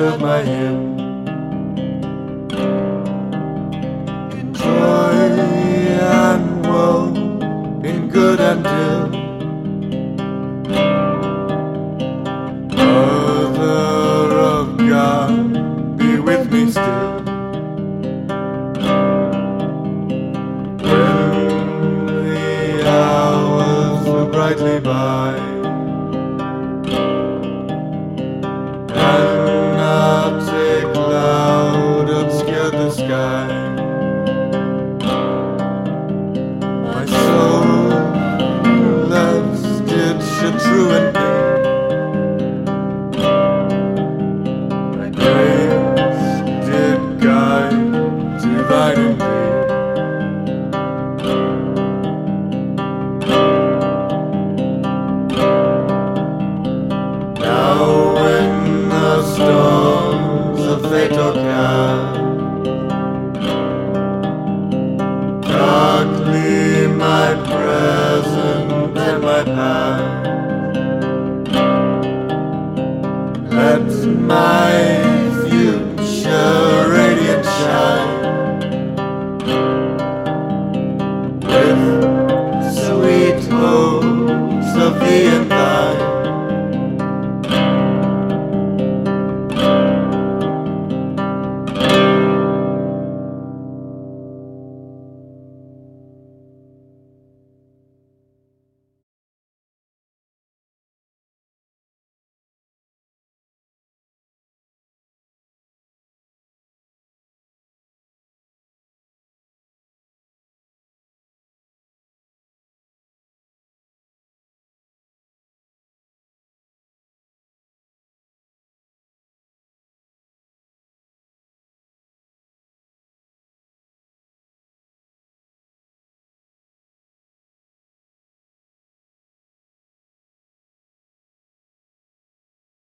[SPEAKER 3] of my hand. In joy and woe, in good and ill. Mother of God, be with me still. When the hours brightly by.